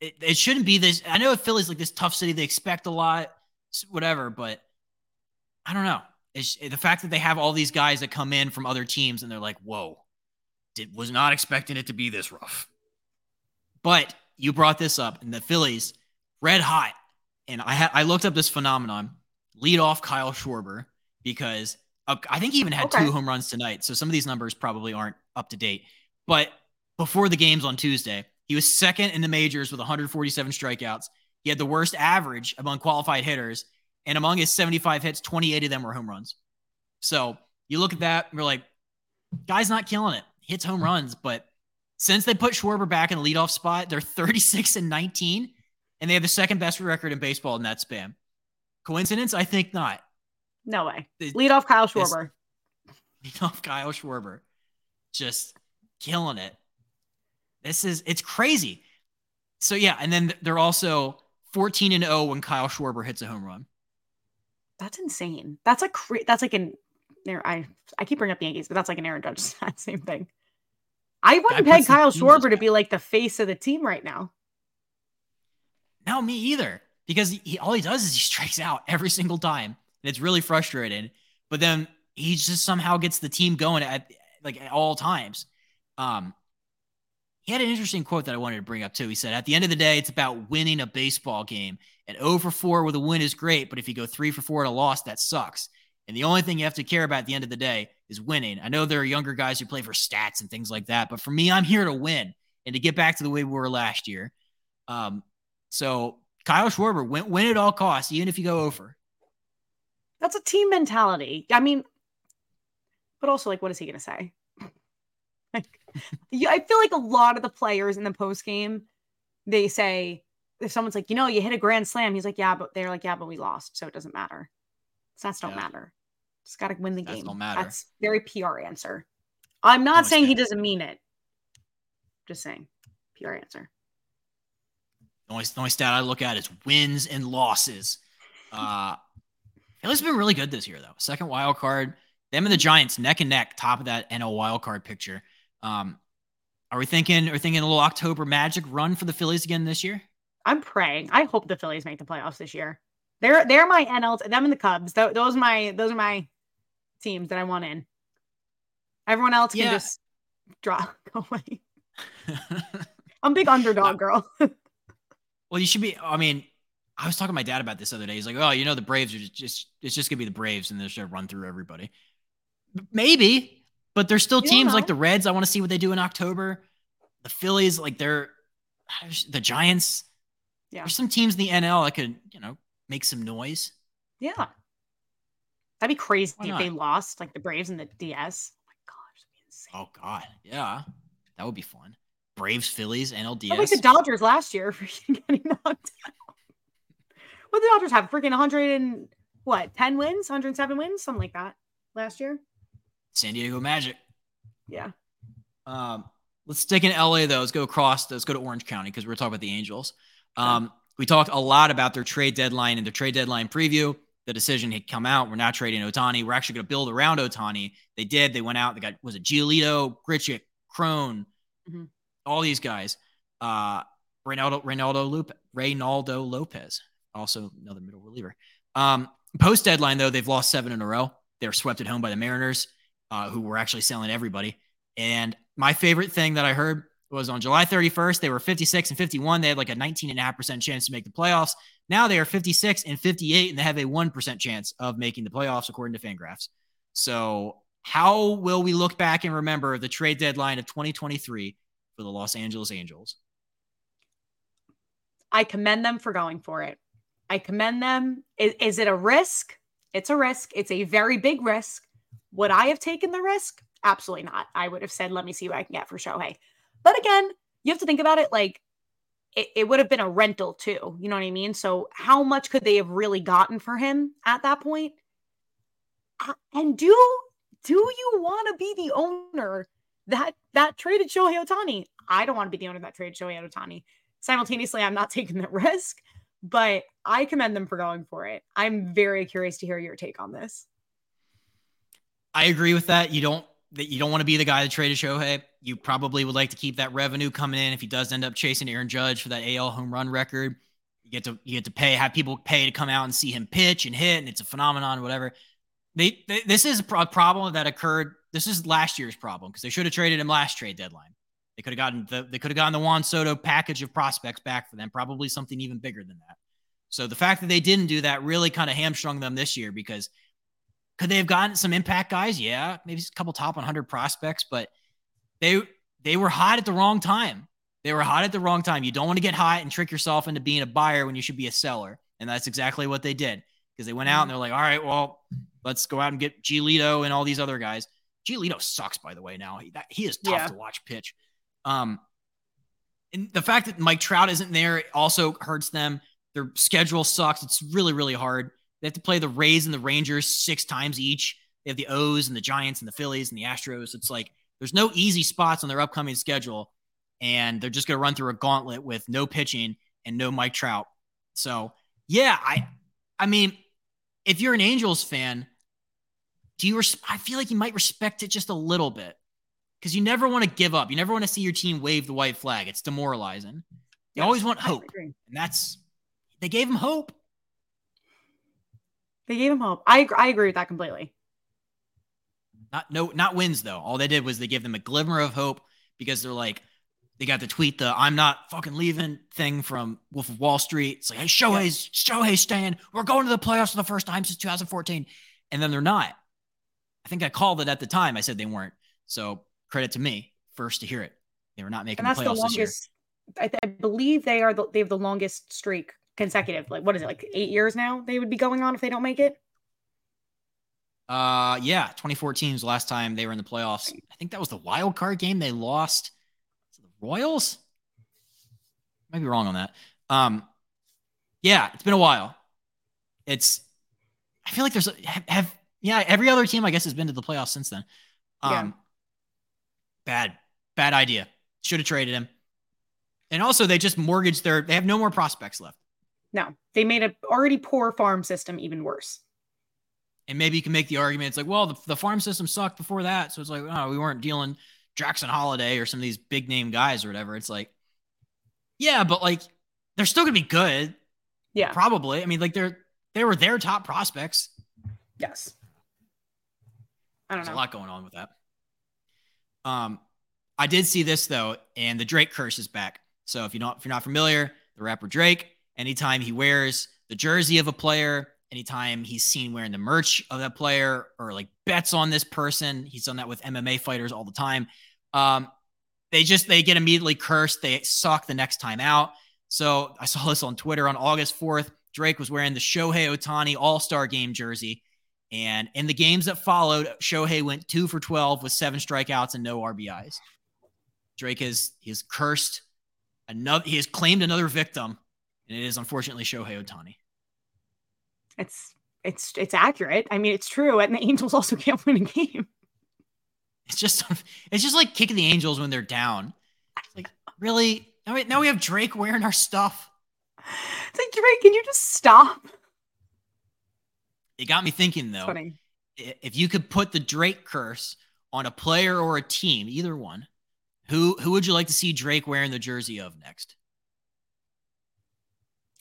it, it shouldn't be this. I know Philly's like this tough city. They expect a lot, whatever, but I don't know. It's the fact that they have all these guys that come in from other teams and they're like, whoa, did, was not expecting it to be this rough. But you brought this up, and the Phillies, red hot. And I had I looked up this phenomenon, lead off Kyle Schwarber, because uh, I think he even had Okay. two home runs tonight. So some of these numbers probably aren't up to date. But before the games on Tuesday, he was second in the majors with 147 strikeouts. He had the worst average among qualified hitters, and among his 75 hits, 28 of them were home runs. So you look at that, and you're like, guy's not killing it. Hits home runs, but since they put Schwarber back in the leadoff spot, they're 36 and 19, and they have the second best record in baseball in that span. Coincidence? I think not. No way. The- Lead off Kyle this- lead off Kyle Schwarber, just killing it. This is it's crazy. So yeah, and then they're also 14 and 0 when Kyle Schwarber hits a home run. That's insane. That's like cra- that's like an I I keep bringing up the Yankees, but that's like an Aaron Judge stat, <laughs> same thing. I wouldn't peg Kyle Schwarber to be like the face of the team right now. No, me either. Because he, all he does is he strikes out every single time, and it's really frustrating. But then he just somehow gets the team going at like at all times. Um, he had an interesting quote that I wanted to bring up too. He said, "At the end of the day, it's about winning a baseball game. And 0 for 4 with a win is great, but if you go 3 for 4 at a loss, that sucks. And the only thing you have to care about at the end of the day is winning. I know there are younger guys who play for stats and things like that, but for me, I'm here to win and to get back to the way we were last year. Um, so Kyle Schwarber, win, win at all costs, even if you go over. That's a team mentality. I mean, but also like, what is he gonna say? <laughs> like, I feel like a lot of the players in the post game, they say if someone's like, you know, you hit a grand slam, he's like, yeah, but they're like, yeah, but we lost, so it doesn't matter. Stats don't Yeah. matter. Just got to win the Stats game. don't matter. That's very PR answer. I'm not No, saying he doesn't mean it. Just saying, PR answer. The only, the only stat I look at is wins and losses. Uh, Philly's been really good this year, though. Second wild card. Them and the Giants neck and neck, top of that NL wild card picture. Um, are we thinking? Are we thinking a little October magic run for the Phillies again this year? I'm praying. I hope the Phillies make the playoffs this year. They're they're my NL. Them and the Cubs. Tho- those are my those are my teams that I want in. Everyone else can Yeah. just draw <laughs> away. I'm big underdog <laughs> girl. <laughs> Well, you should be. I mean, I was talking to my dad about this the other day. He's like, "Oh, you know, the Braves are just, it's just gonna be the Braves, and they're just gonna run through everybody." Maybe, but there's still You teams like the Reds. I want to see what they do in October. The Phillies, like they're the Giants. Yeah. There's some teams in the NL that could, you know, make some noise. yeah, that'd be crazy if they lost like the Braves and the DS. Oh my gosh, that'd be insane. Oh God, yeah, that would be fun. Braves, Phillies, NLDS. But like the Dodgers last year, <laughs> freaking getting knocked out. What did the Dodgers have? Freaking 100 and what? 10 wins, 107 wins, something like that last year. San Diego Magic. Yeah. Um, let's stick in LA though. Let's go across. Let's go to Orange County because we're talking about the Angels. Um, we talked a lot about their trade deadline and their trade deadline preview. The decision had come out. We're not trading Ohtani. We're actually going to build around Ohtani. They did. They went out. They got was it Giolito, Grichuk, Cron, Mhm. All these guys. Uh, Reynaldo, Reynaldo, Lupe, Reynaldo Lopez, also another middle reliever. Um, Post deadline though, they've lost seven in a row. They were swept at home by the Mariners, uh, who were actually selling everybody. And my favorite thing that I heard was on July 31st, they were 56 and 51. They had like a 19.5% chance to make the playoffs. Now they are 56 and 58, and they have a 1% chance of making the playoffs, according to Fangraphs. So, how will we look back and remember the trade deadline of 2023 for the Los Angeles Angels? I commend them for going for it. I commend them. Is, is it a risk? It's a risk. It's a very big risk. Would I have taken the risk? Absolutely not. I would have said, let me see what I can get for Shohei. But again, you have to think about it like it, it would have been a rental too. You know what I mean? So, how much could they have really gotten for him at that point? Uh, And do do you want to be the owner that that traded Shohei Ohtani? I don't want to be the owner that traded Shohei Ohtani simultaneously i'm not <laughs> taking the risk but i commend them for going for it i'm very curious to hear your take on this I agree with that. You don't that you don't want to be the guy that traded Shohei. You probably would like to keep that revenue coming in if he does end up chasing Aaron Judge for that AL home run record. You get to you get to pay have people pay to come out and see him pitch and hit, and it's a phenomenon. Whatever. They, they this is a problem that occurred. This is last year's problem because they should have traded him last trade deadline. They could have gotten the they could have gotten the Juan Soto package of prospects back for them, probably something even bigger than that. So the fact that they didn't do that really kind of hamstrung them this year because could they have gotten some impact guys? Yeah, maybe a couple top 100 prospects, but they they were hot at the wrong time. They were hot at the wrong time. You don't want to get hot and trick yourself into being a buyer when you should be a seller, and that's exactly what they did because they went out and mm-hmm. they're like, all right, well, let's go out and get Giolito and all these other guys. Giolito sucks, by the way. Now he, that, he is tough Yeah. to watch pitch. Um, and the fact that Mike Trout isn't there also hurts them. Their schedule sucks. It's really, really hard. They have to play the Rays and the Rangers six times each. They have the O's and the Giants and the Phillies and the Astros. It's like there's no easy spots on their upcoming schedule, and they're just going to run through a gauntlet with no pitching and no Mike Trout. So yeah, I, I mean, if you're an Angels fan, do you? Res- I feel like you might respect it just a little bit because you never want to give up. You never want to see your team wave the white flag. It's demoralizing. You always want hope, and that's they gave him hope. They gave him hope. I I agree with that completely. Not no, not wins though. All they did was they gave them a glimmer of hope because they're like, they got the tweet the "I'm not fucking leaving" thing from Wolf of Wall Street. It's like, hey, Shohei's Shohei's staying. We're going to the playoffs for the first time since 2014, and then they're not. I think I called it at the time. I said they weren't. So credit to me, first to hear it. They were not making And that's the the playoffs this year. longest. I, th- I believe they are. The, they have the longest streak consecutive. Like what is it? Like eight years now. They would be going on if they don't make it. Uh, yeah, 2014 was the last time they were in the playoffs. I think that was the wild card game they lost to the Royals. Might be wrong on that. Um, yeah, it's been a while. It's. I feel like there's a, have, have yeah every other team I guess has been to the playoffs since then. Um, Yeah. bad bad idea. Should have traded him. And also, they just mortgaged their. They have no more prospects left. No, they made a already poor farm system even worse. And maybe you can make the argument. It's like, well, the, the farm system sucked before that. So it's like, oh, we weren't dealing Jackson Holliday or some of these big name guys or whatever. It's like, yeah, but like they're still gonna be good. Yeah. Probably. I mean, like they're they were their top prospects. Yes. I don't There's a lot going on with that. Um, I did see this though, and the Drake curse is back. So if you don't, if you're not familiar, the rapper Drake, anytime he wears the jersey of a player, anytime he's seen wearing the merch of that player, or like bets on this person, he's done that with MMA fighters all the time. Um, they just they get immediately cursed. They suck the next time out. So I saw this on Twitter on August 4th. Drake was wearing the Shohei Ohtani All Star Game jersey. And in the games that followed, Shohei went two for 12 with seven strikeouts and no RBIs. Drake has has cursed another he has claimed another victim, and it is unfortunately Shohei Ohtani. It's it's it's accurate. I mean, it's true. And the Angels also <laughs> can't win a game. It's just it's just like kicking the Angels when they're down. It's like, really? Now we, now we have Drake wearing our stuff. It's like Drake, can you just stop? It got me thinking though. funny. if you could put the Drake curse on a player or a team, either one, who who would you like to see Drake wearing the jersey of next?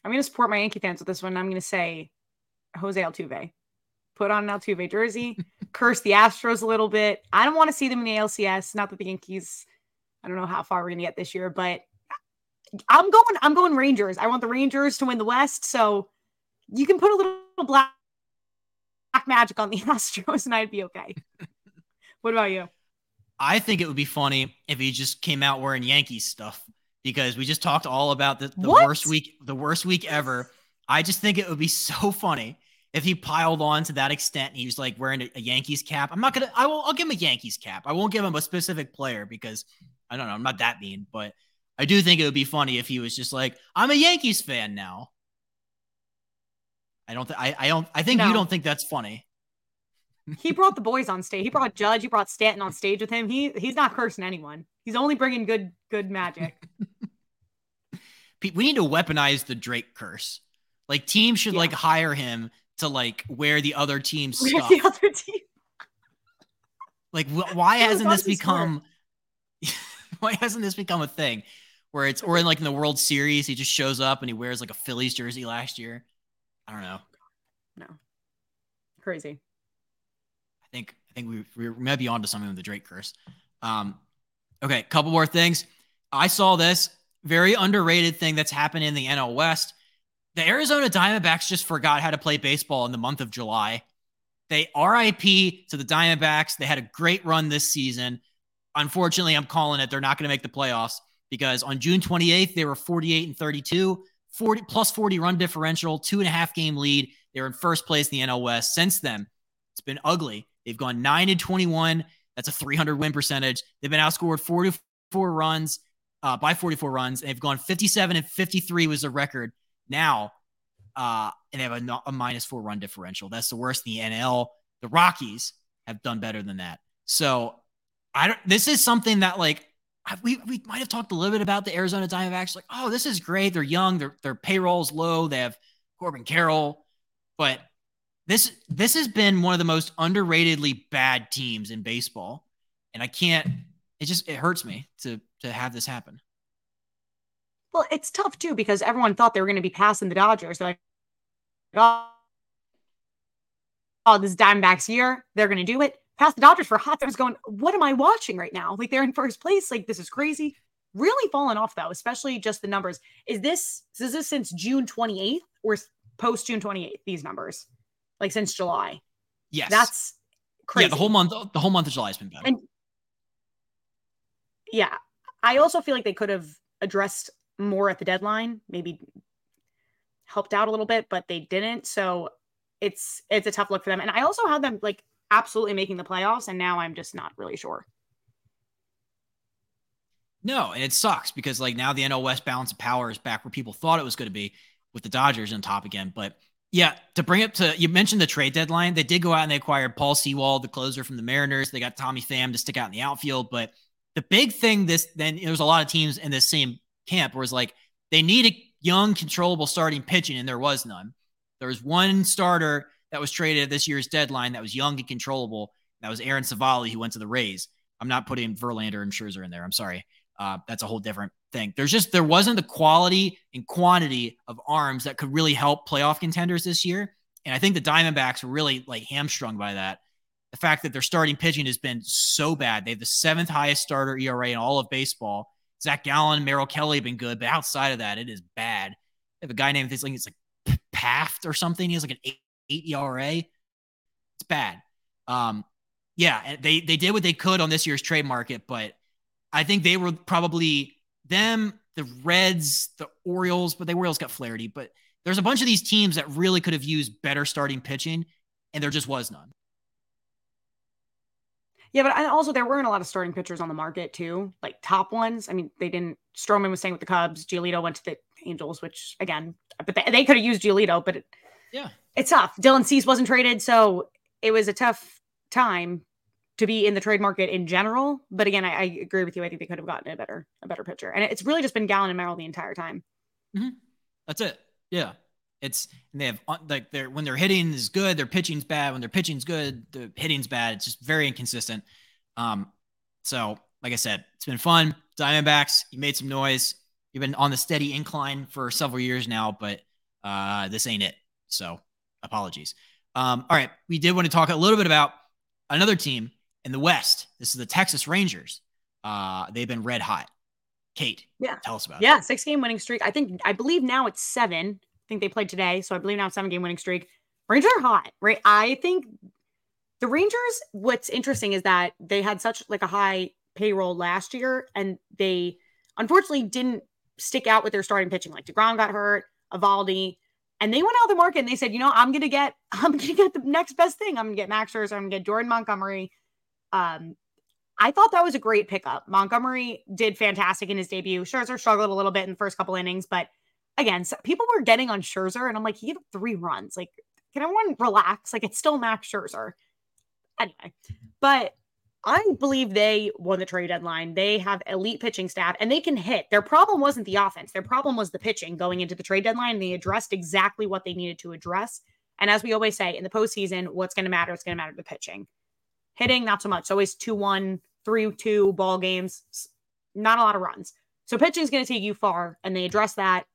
I'm going to support my Yankee fans with this one. I'm going to say Jose Altuve. Put on an Altuve jersey, <laughs> curse the Astros a little bit. I don't want to see them in the ALCS. Not that the Yankees, I don't know how far we're going to get this year, but I'm going. I'm going Rangers. I want the Rangers to win the West. So you can put a little black, black magic on the <laughs> Astros, and I'd be okay. what about you? I think it would be funny if he just came out wearing Yankees stuff because we just talked all about the, the worst week, the worst week ever. I just think it would be <laughs> so funny if he piled on to that extent. And he was like wearing a, a Yankees cap. I'm not gonna. I will. I'll give him a Yankees cap. I won't give him a specific player because I don't know. I'm not that mean, but I do think it would be funny if he was just like, I'm a Yankees fan now. I don't. Th- I. I don't. I think you don't think that's funny. <laughs> He brought the boys on stage. He brought Judge. He brought Stanton on stage with him. He he's not cursing anyone. He's only bringing good good magic. <laughs> We need to weaponize the Drake curse. Like teams should Yeah. like hire him to like wear the other team's Where's stuff. the other team? Like wh- why <laughs> hasn't this become why hasn't this become a thing where it's or in like in the World Series he just shows up and he wears like a Phillies jersey last year. I don't know. No, crazy. I think I think we we might be onto something with the Drake curse. Um Okay, couple more things. I saw this very underrated thing that's happened in the NL West. The Arizona Diamondbacks just forgot how to play baseball in the month of July. They RIP to the Diamondbacks. They had a great run this season. Unfortunately, I'm calling it. They're not going to make the playoffs because on June 28th, they were 48 and 32, 40 plus 40 run differential, two and a half game lead. They're in first place in the NL West. Since then, it's been ugly. They've gone 9 and 21. That's a 300 win percentage. They've been outscored 44 runs uh, by 44 runs. They've gone 57 and 53 was the record now. Uh, and they have a, a minus four run differential. That's the worst in the NL. The Rockies have done better than that. So I don't, this is something that like we, we might have talked a little bit about the Arizona Diamondbacks. Like, oh, this is great. They're young. Their their payroll's low. They have Corbin Carroll, but this this has been one of the most underratedly bad teams in baseball, and I can't. It just it hurts me to to have this happen. Well, it's tough too because everyone thought they were going to be passing the Dodgers. They're like, oh, oh, this Diamondbacks year, they're going to do it. Pass the Dodgers for hot. I was going, what am I watching right now? Like they're in first place. Like this is crazy. Really fallen off though, especially just the numbers. Is this is this since June 28th or post June 28th? These numbers, like since July. Yes, that's crazy. Yeah, the whole month. The whole month of July has been bad. And yeah, I also feel like they could have addressed more at the deadline, maybe helped out a little bit, but they didn't. So it's it's a tough look for them. And I also had them like absolutely making the playoffs, and now I'm just not really sure. No, and it sucks because like now the NL West balance of power is back where people thought it was going to be with the Dodgers on top again. But yeah, to bring up to you mentioned the trade deadline, they did go out and they acquired Paul Sewald, the closer from the Mariners. They got Tommy Pham to stick out in the outfield, but the big thing this then there was a lot of teams in this same camp where it's like they need a young, controllable starting pitching, and there was none. There was one starter that was traded at this year's deadline that was young and controllable. That was Aaron Civale, who went to the Rays. I'm not putting Verlander and Scherzer in there. I'm sorry. Uh, that's a whole different thing. There's just there wasn't the quality and quantity of arms that could really help playoff contenders this year. And I think the Diamondbacks were really like hamstrung by that. The fact that their starting pitching has been so bad. They have the seventh highest starter ERA in all of baseball. Zach Gallen, Merrill Kelly have been good, but outside of that, it is bad. They have a guy named this like it's like Paft or something. He has like an eight, ERA. It's bad. Um, yeah, they they did what they could on this year's trade market, but I think they were probably them, the Reds, the Orioles, but the Orioles got Flaherty. But there's a bunch of these teams that really could have used better starting pitching, and there just was none. Yeah, but also there weren't a lot of starting pitchers on the market too, like top ones. I mean, they didn't. Stroman was staying with the Cubs. Giolito went to the Angels, which again, but they, they could have used Giolito, but it, yeah, it's tough. Dylan Cease wasn't traded, so it was a tough time to be in the trade market in general. But again, I, I agree with you. I think they could have gotten a better a better pitcher, and it's really just been Gallen and Merrill the entire time. Mm-hmm. That's it. Yeah, it's and they have uh, like they're when they're hitting is good, their pitching's bad. When their pitching's good, the hitting's bad. It's just very inconsistent. Um, so like I said, it's been fun. Diamondbacks, you made some noise. You've been on the steady incline for several years now, but uh, this ain't it. So apologies. Um, all right, we did want to talk a little bit about another team in the West. This is the Texas Rangers. Uh, they've been red hot. Kait, yeah, tell us about yeah, it. Yeah, six game winning streak. I think I believe now it's seven I think they played today. So I believe now seven game winning streak. Rangers are hot, right? I think the Rangers, what's interesting is that they had such like a high payroll last year and they unfortunately didn't stick out with their starting pitching. Like DeGrom got hurt, Eovaldi, and they went out the market and they said, you know, I'm gonna get, <laughs> I'm gonna get the next best thing. I'm gonna get Max Scherzer, I'm gonna get Jordan Montgomery. Um, I thought that was a great pickup. Montgomery did fantastic in his debut. Scherzer struggled a little bit in the first couple innings, but again, so people were getting on Scherzer, and I'm like, he gave three runs. Like, can everyone relax? Like, it's still Max Scherzer. Anyway, but I believe they won the trade deadline. They have elite pitching staff and they can hit. Their problem wasn't the offense. Their problem was the pitching going into the trade deadline. They addressed exactly what they needed to address. And as we always say in the postseason, what's going to matter? It's going to matter the pitching. Hitting, not so much. It's always 2 1, 3 2 ball games, not a lot of runs. So pitching is going to take you far. And they address that.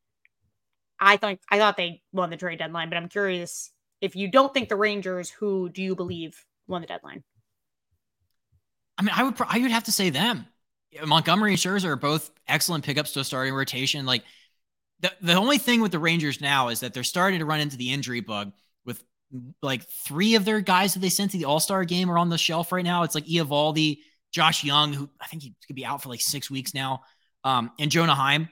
I thought I thought they won the trade deadline, but I'm curious if you don't think the Rangers, who do you believe won the deadline? I mean, I would I would have to say them. Montgomery and Scherzer are both excellent pickups to a starting rotation. Like the, the only thing with the Rangers now is that they're starting to run into the injury bug with like three of their guys that they sent to the All Star game are on the shelf right now. It's like Eovaldi, Josh Jung, who I think he could be out for like six weeks now, um, and Jonah Heim.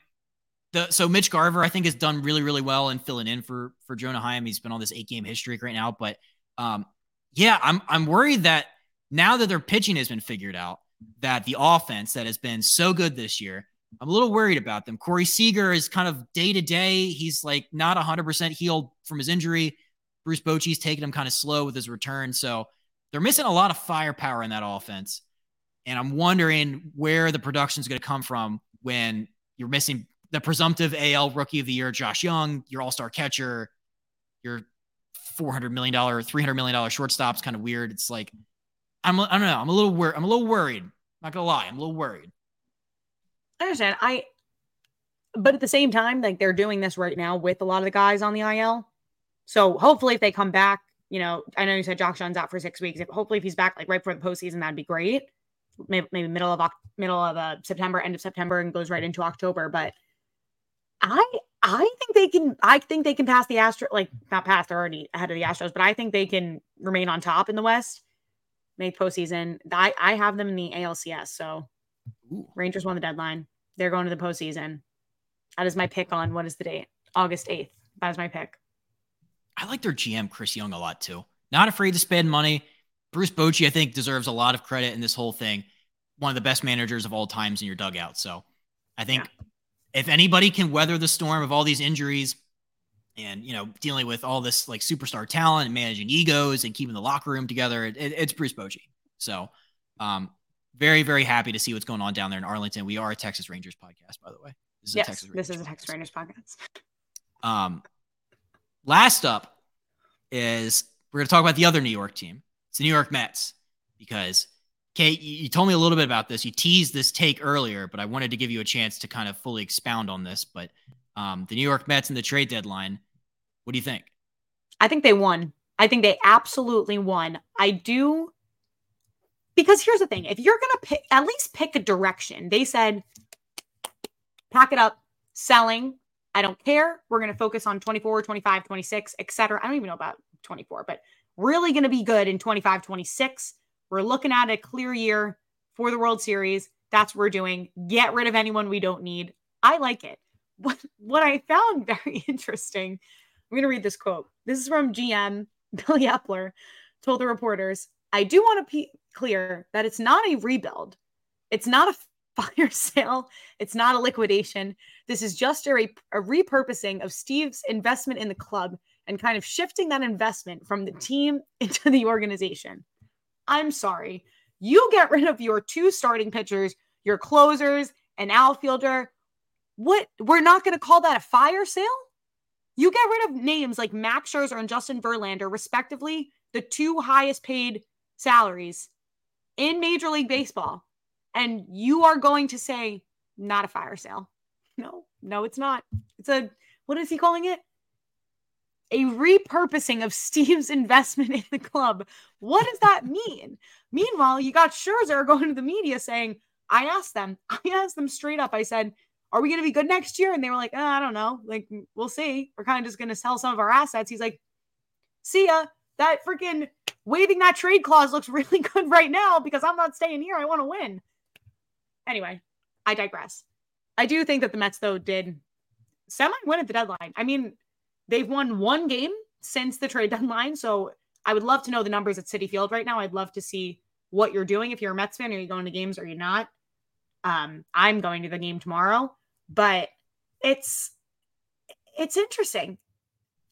The, so Mitch Garver, I think, has done really, really well in filling in for for Jonah Heim. He's been on this eight game hit streak right now, but um, yeah, I'm I'm worried that now that their pitching has been figured out, that the offense that has been so good this year, I'm a little worried about them. Corey Seager is kind of day to day. He's like not 100% healed from his injury. Bruce Bochy's taking him kind of slow with his return. So they're missing a lot of firepower in that offense. And I'm wondering where the production is going to come from when you're missing the presumptive AL rookie of the year, Josh Jung, your all star catcher, your $400 million, $300 million shortstop's kind of weird. It's like, I'm, I don't know. I'm a little worried. I'm a little worried. Not gonna lie. I'm a little worried. I understand. I, but at the same time, like they're doing this right now with a lot of the guys on the IL. So hopefully, if they come back, you know, I know you said Josh John's out for six weeks. If, hopefully, if he's back like right before the postseason, that'd be great. Maybe, maybe middle of middle of uh, September, end of September, and goes right into October. But I I think they can. I think they can pass the Astros. Like not pass, they're already ahead of the Astros, but I think they can remain on top in the West, make postseason. I I have them in the ALCS. So Ooh. Rangers won the deadline. They're going to the postseason. That is my pick on what is the date? August eighth. That is my pick. I like their GM Chris Young a lot too. Not afraid to spend money. Bruce Bochy, I think, deserves a lot of credit in this whole thing. One of the best managers of all times in your dugout. So I think yeah if anybody can weather the storm of all these injuries and you know dealing with all this like superstar talent and managing egos and keeping the locker room together, it, it's Bruce Bochy. So, um, very very happy to see what's going on down there in Arlington. We are a Texas Rangers podcast, by the way. This is yes, a Texas Rangers this is a Texas Rangers podcast. Um, last up is we're going to talk about the other New York team. It's the New York Mets because Kait, you told me a little bit about this. You teased this take earlier, but I wanted to give you a chance to kind of fully expound on this. But um, the New York Mets and the trade deadline, what do you think? I think they won. I think they absolutely won. I do because here's the thing: if you're gonna pick, at least pick a direction. They said, pack it up, selling. I don't care. We're gonna focus on 24, 25, 26, etc. I don't even know about 24, but really gonna be good in 25, 26 we're looking at a clear year for the World Series. That's what we're doing. Get rid of anyone we don't need. I like it. <laughs> What what I found very <laughs> interesting. I'm going to read this quote. This is from GM <laughs> Billy Eppler told the reporters, "I do want to be clear that it's not a rebuild. It's not a <laughs> fire sale. It's not a liquidation. This is just a, a repurposing of Steve's investment in the club and kind of shifting that investment from the team <laughs> into the organization. I'm sorry. You get rid of your two starting pitchers, your closers, an outfielder. What? We're not going to call that a fire sale? You get rid of names like Max Scherzer and Justin Verlander, respectively, the two highest paid salaries in Major League Baseball. And you are going to say, not a fire sale. No, no, it's not. It's a, what is he calling it? a repurposing of <laughs> Steve's investment in the club. What does that mean? Meanwhile, you got Scherzer going to the media saying, I asked them, I asked them straight up, I said, Are we going to be good next year? And they were like, oh, I don't know. Like, we'll see. We're kind of just going to sell some of our assets. He's like, See ya. That freaking waiving that trade clause looks <laughs> really good right now because I'm not staying here. I want to win. Anyway, I digress. I do think that the Mets, though, did semi win at the deadline. I mean, They've won one game since the trade deadline. So I would love to know the numbers at Citi Field right now. I'd love to see what you're doing. If you're a Mets fan, are you going to games? Are you not? Um, I'm going to the game tomorrow, but it's it's interesting.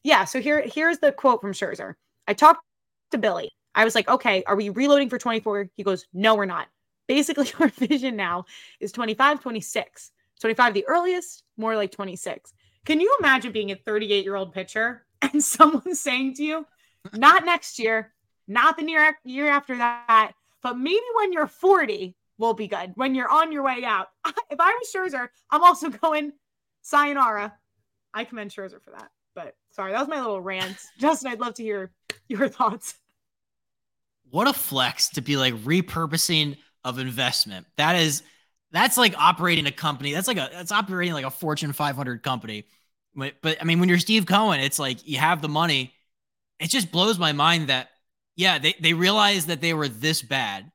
Yeah. So here here's the quote from Scherzer. I talked to Billy. I was like, okay, are we reloading for 24? He goes, no, we're not. Basically, <laughs> our vision now is 25, 26. 25 the earliest, more like 26. Can you imagine being a 38 year old pitcher <laughs> and someone saying to you, not next year, not the near year after that, but maybe when you're 40 will be good. When you're on your way out. <laughs> If I was Scherzer, I'm also going sayonara. I commend Scherzer for that. But sorry, that was my little rant. <laughs> Justin, I'd love to hear your thoughts. What a flex to be like repurposing of investment. That is that's like operating a company. That's like a that's operating like a Fortune 500 company. But, but I mean, when you're Steve Cohen, it's like you have the money. It just blows my mind that yeah, they they realized that they were this bad.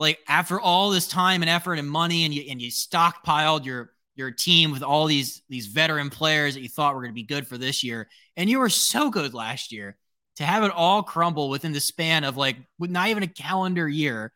Like after all this time and effort and money, and you and you stockpiled your your team with all these these veteran players that you thought were going to be good for this year, and you were so good last year. To have it all crumble within the span of like not even a calendar year,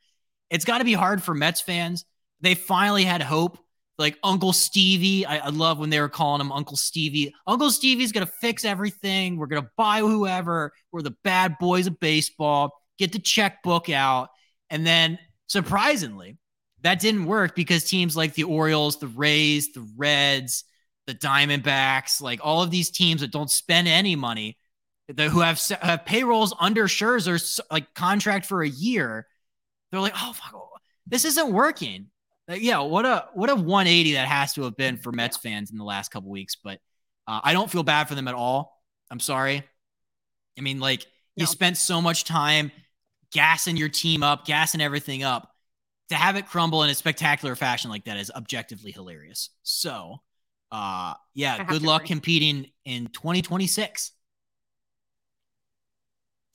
it's got to be hard for Mets fans. They finally had hope. Like Uncle Stevie, I, I love when they were calling him Uncle Stevie. Uncle Stevie's gonna fix everything. We're gonna buy whoever. We're the bad boys of baseball. Get the checkbook out, and then surprisingly, that didn't work because teams like the Orioles, the Rays, the Reds, the Diamondbacks, like all of these teams that don't spend any money, the, who have have payrolls under Scherzer's like contract for a year, they're like, oh fuck, this isn't working. Like, yeah, what a what a 180 that has to have been for Mets fans in the last couple weeks. But uh, I don't feel bad for them at all. I'm sorry. I mean, like you spent so much time gassing your team up, gassing everything up to have it crumble in a spectacular fashion like that is objectively hilarious. So, uh, yeah, good luck agree. competing in 2026.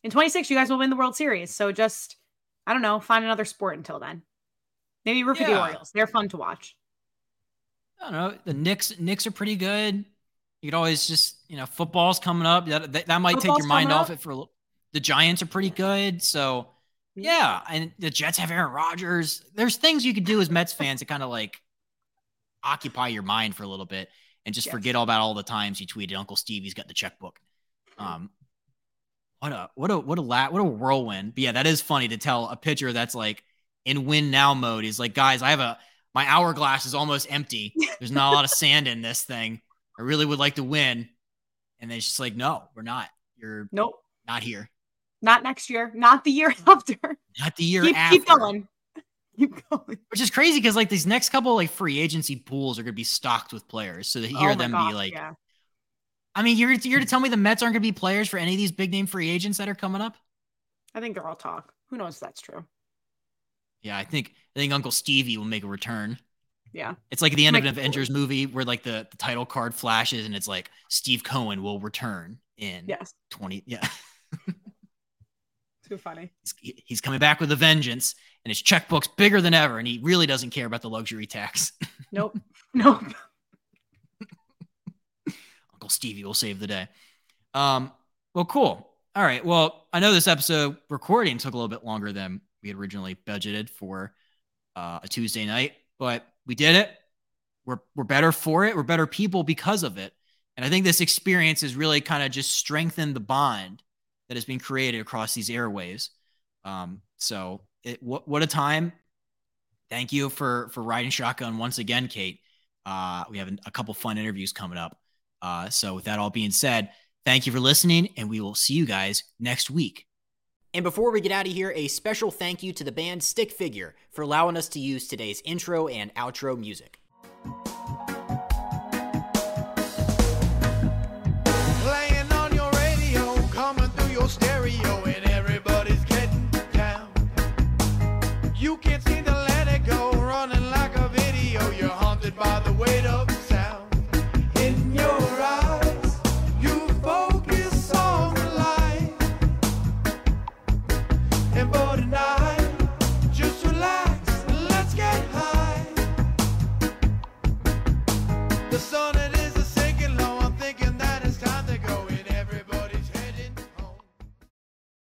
In 26, you guys will win the World Series. So just, I don't know, find another sport until then. Maybe root for yeah. the Orioles. They're fun to watch. I don't know. The Knicks, Knicks are pretty good. You could always just, you know, football's coming up. That that, that might football's take your mind off it for the Giants are pretty good. So yeah, and the Jets have Aaron Rodgers. There's things you could do as Mets fans to kind of like occupy your mind for a little bit and just yes. forget all about all the times you tweeted Uncle Stevie's got the checkbook. Um, what a what a what a la- what a whirlwind. But yeah, that is funny to tell a pitcher that's like in win now mode. He's like, guys, I have a my hourglass is almost empty. There's not a lot of <laughs> sand in this thing. I really would like to win. And then it's just like, no, we're not. You're nope, not here. Not next year. Not the year mm. after. Not the year keep, after. Keep going. Keep going. Which is crazy because like these next couple like free agency pools are gonna be stocked with players. So to hear oh them be like, yeah. I mean, you're you're to mm. tell me the Mets aren't gonna be players for any of these big name free agents that are coming up? I think they're all talk. Who knows if that's true? Yeah, I think I think Uncle Stevie will make a return. Yeah. It's like the end of an Avengers movie where like the, the title card flashes and it's like Steve Cohen will return in yes. 20. Yeah. <laughs> Too funny. He's, he's, coming back with a vengeance, and his checkbook's bigger than ever, and he really doesn't care about the luxury tax. <laughs> Nope. Nope. Uncle Stevie will save the day. Um, well, cool. All right. Well, I know this episode recording took a little bit longer than we had originally budgeted for uh, a Tuesday night, but we did it. We're we're better for it. We're better people because of it. And I think this experience has really kind of just strengthened the bond has been created across these airwaves. Um, so it, what, what a time. Thank you for, for riding shotgun once again, Kait. Uh, we have a couple fun interviews coming up. Uh, so with that all being said, thank you for listening and we will see you guys next week. And before we get out of here, a special thank you to the band Stick Figure for allowing us to use today's intro and outro music. And bold and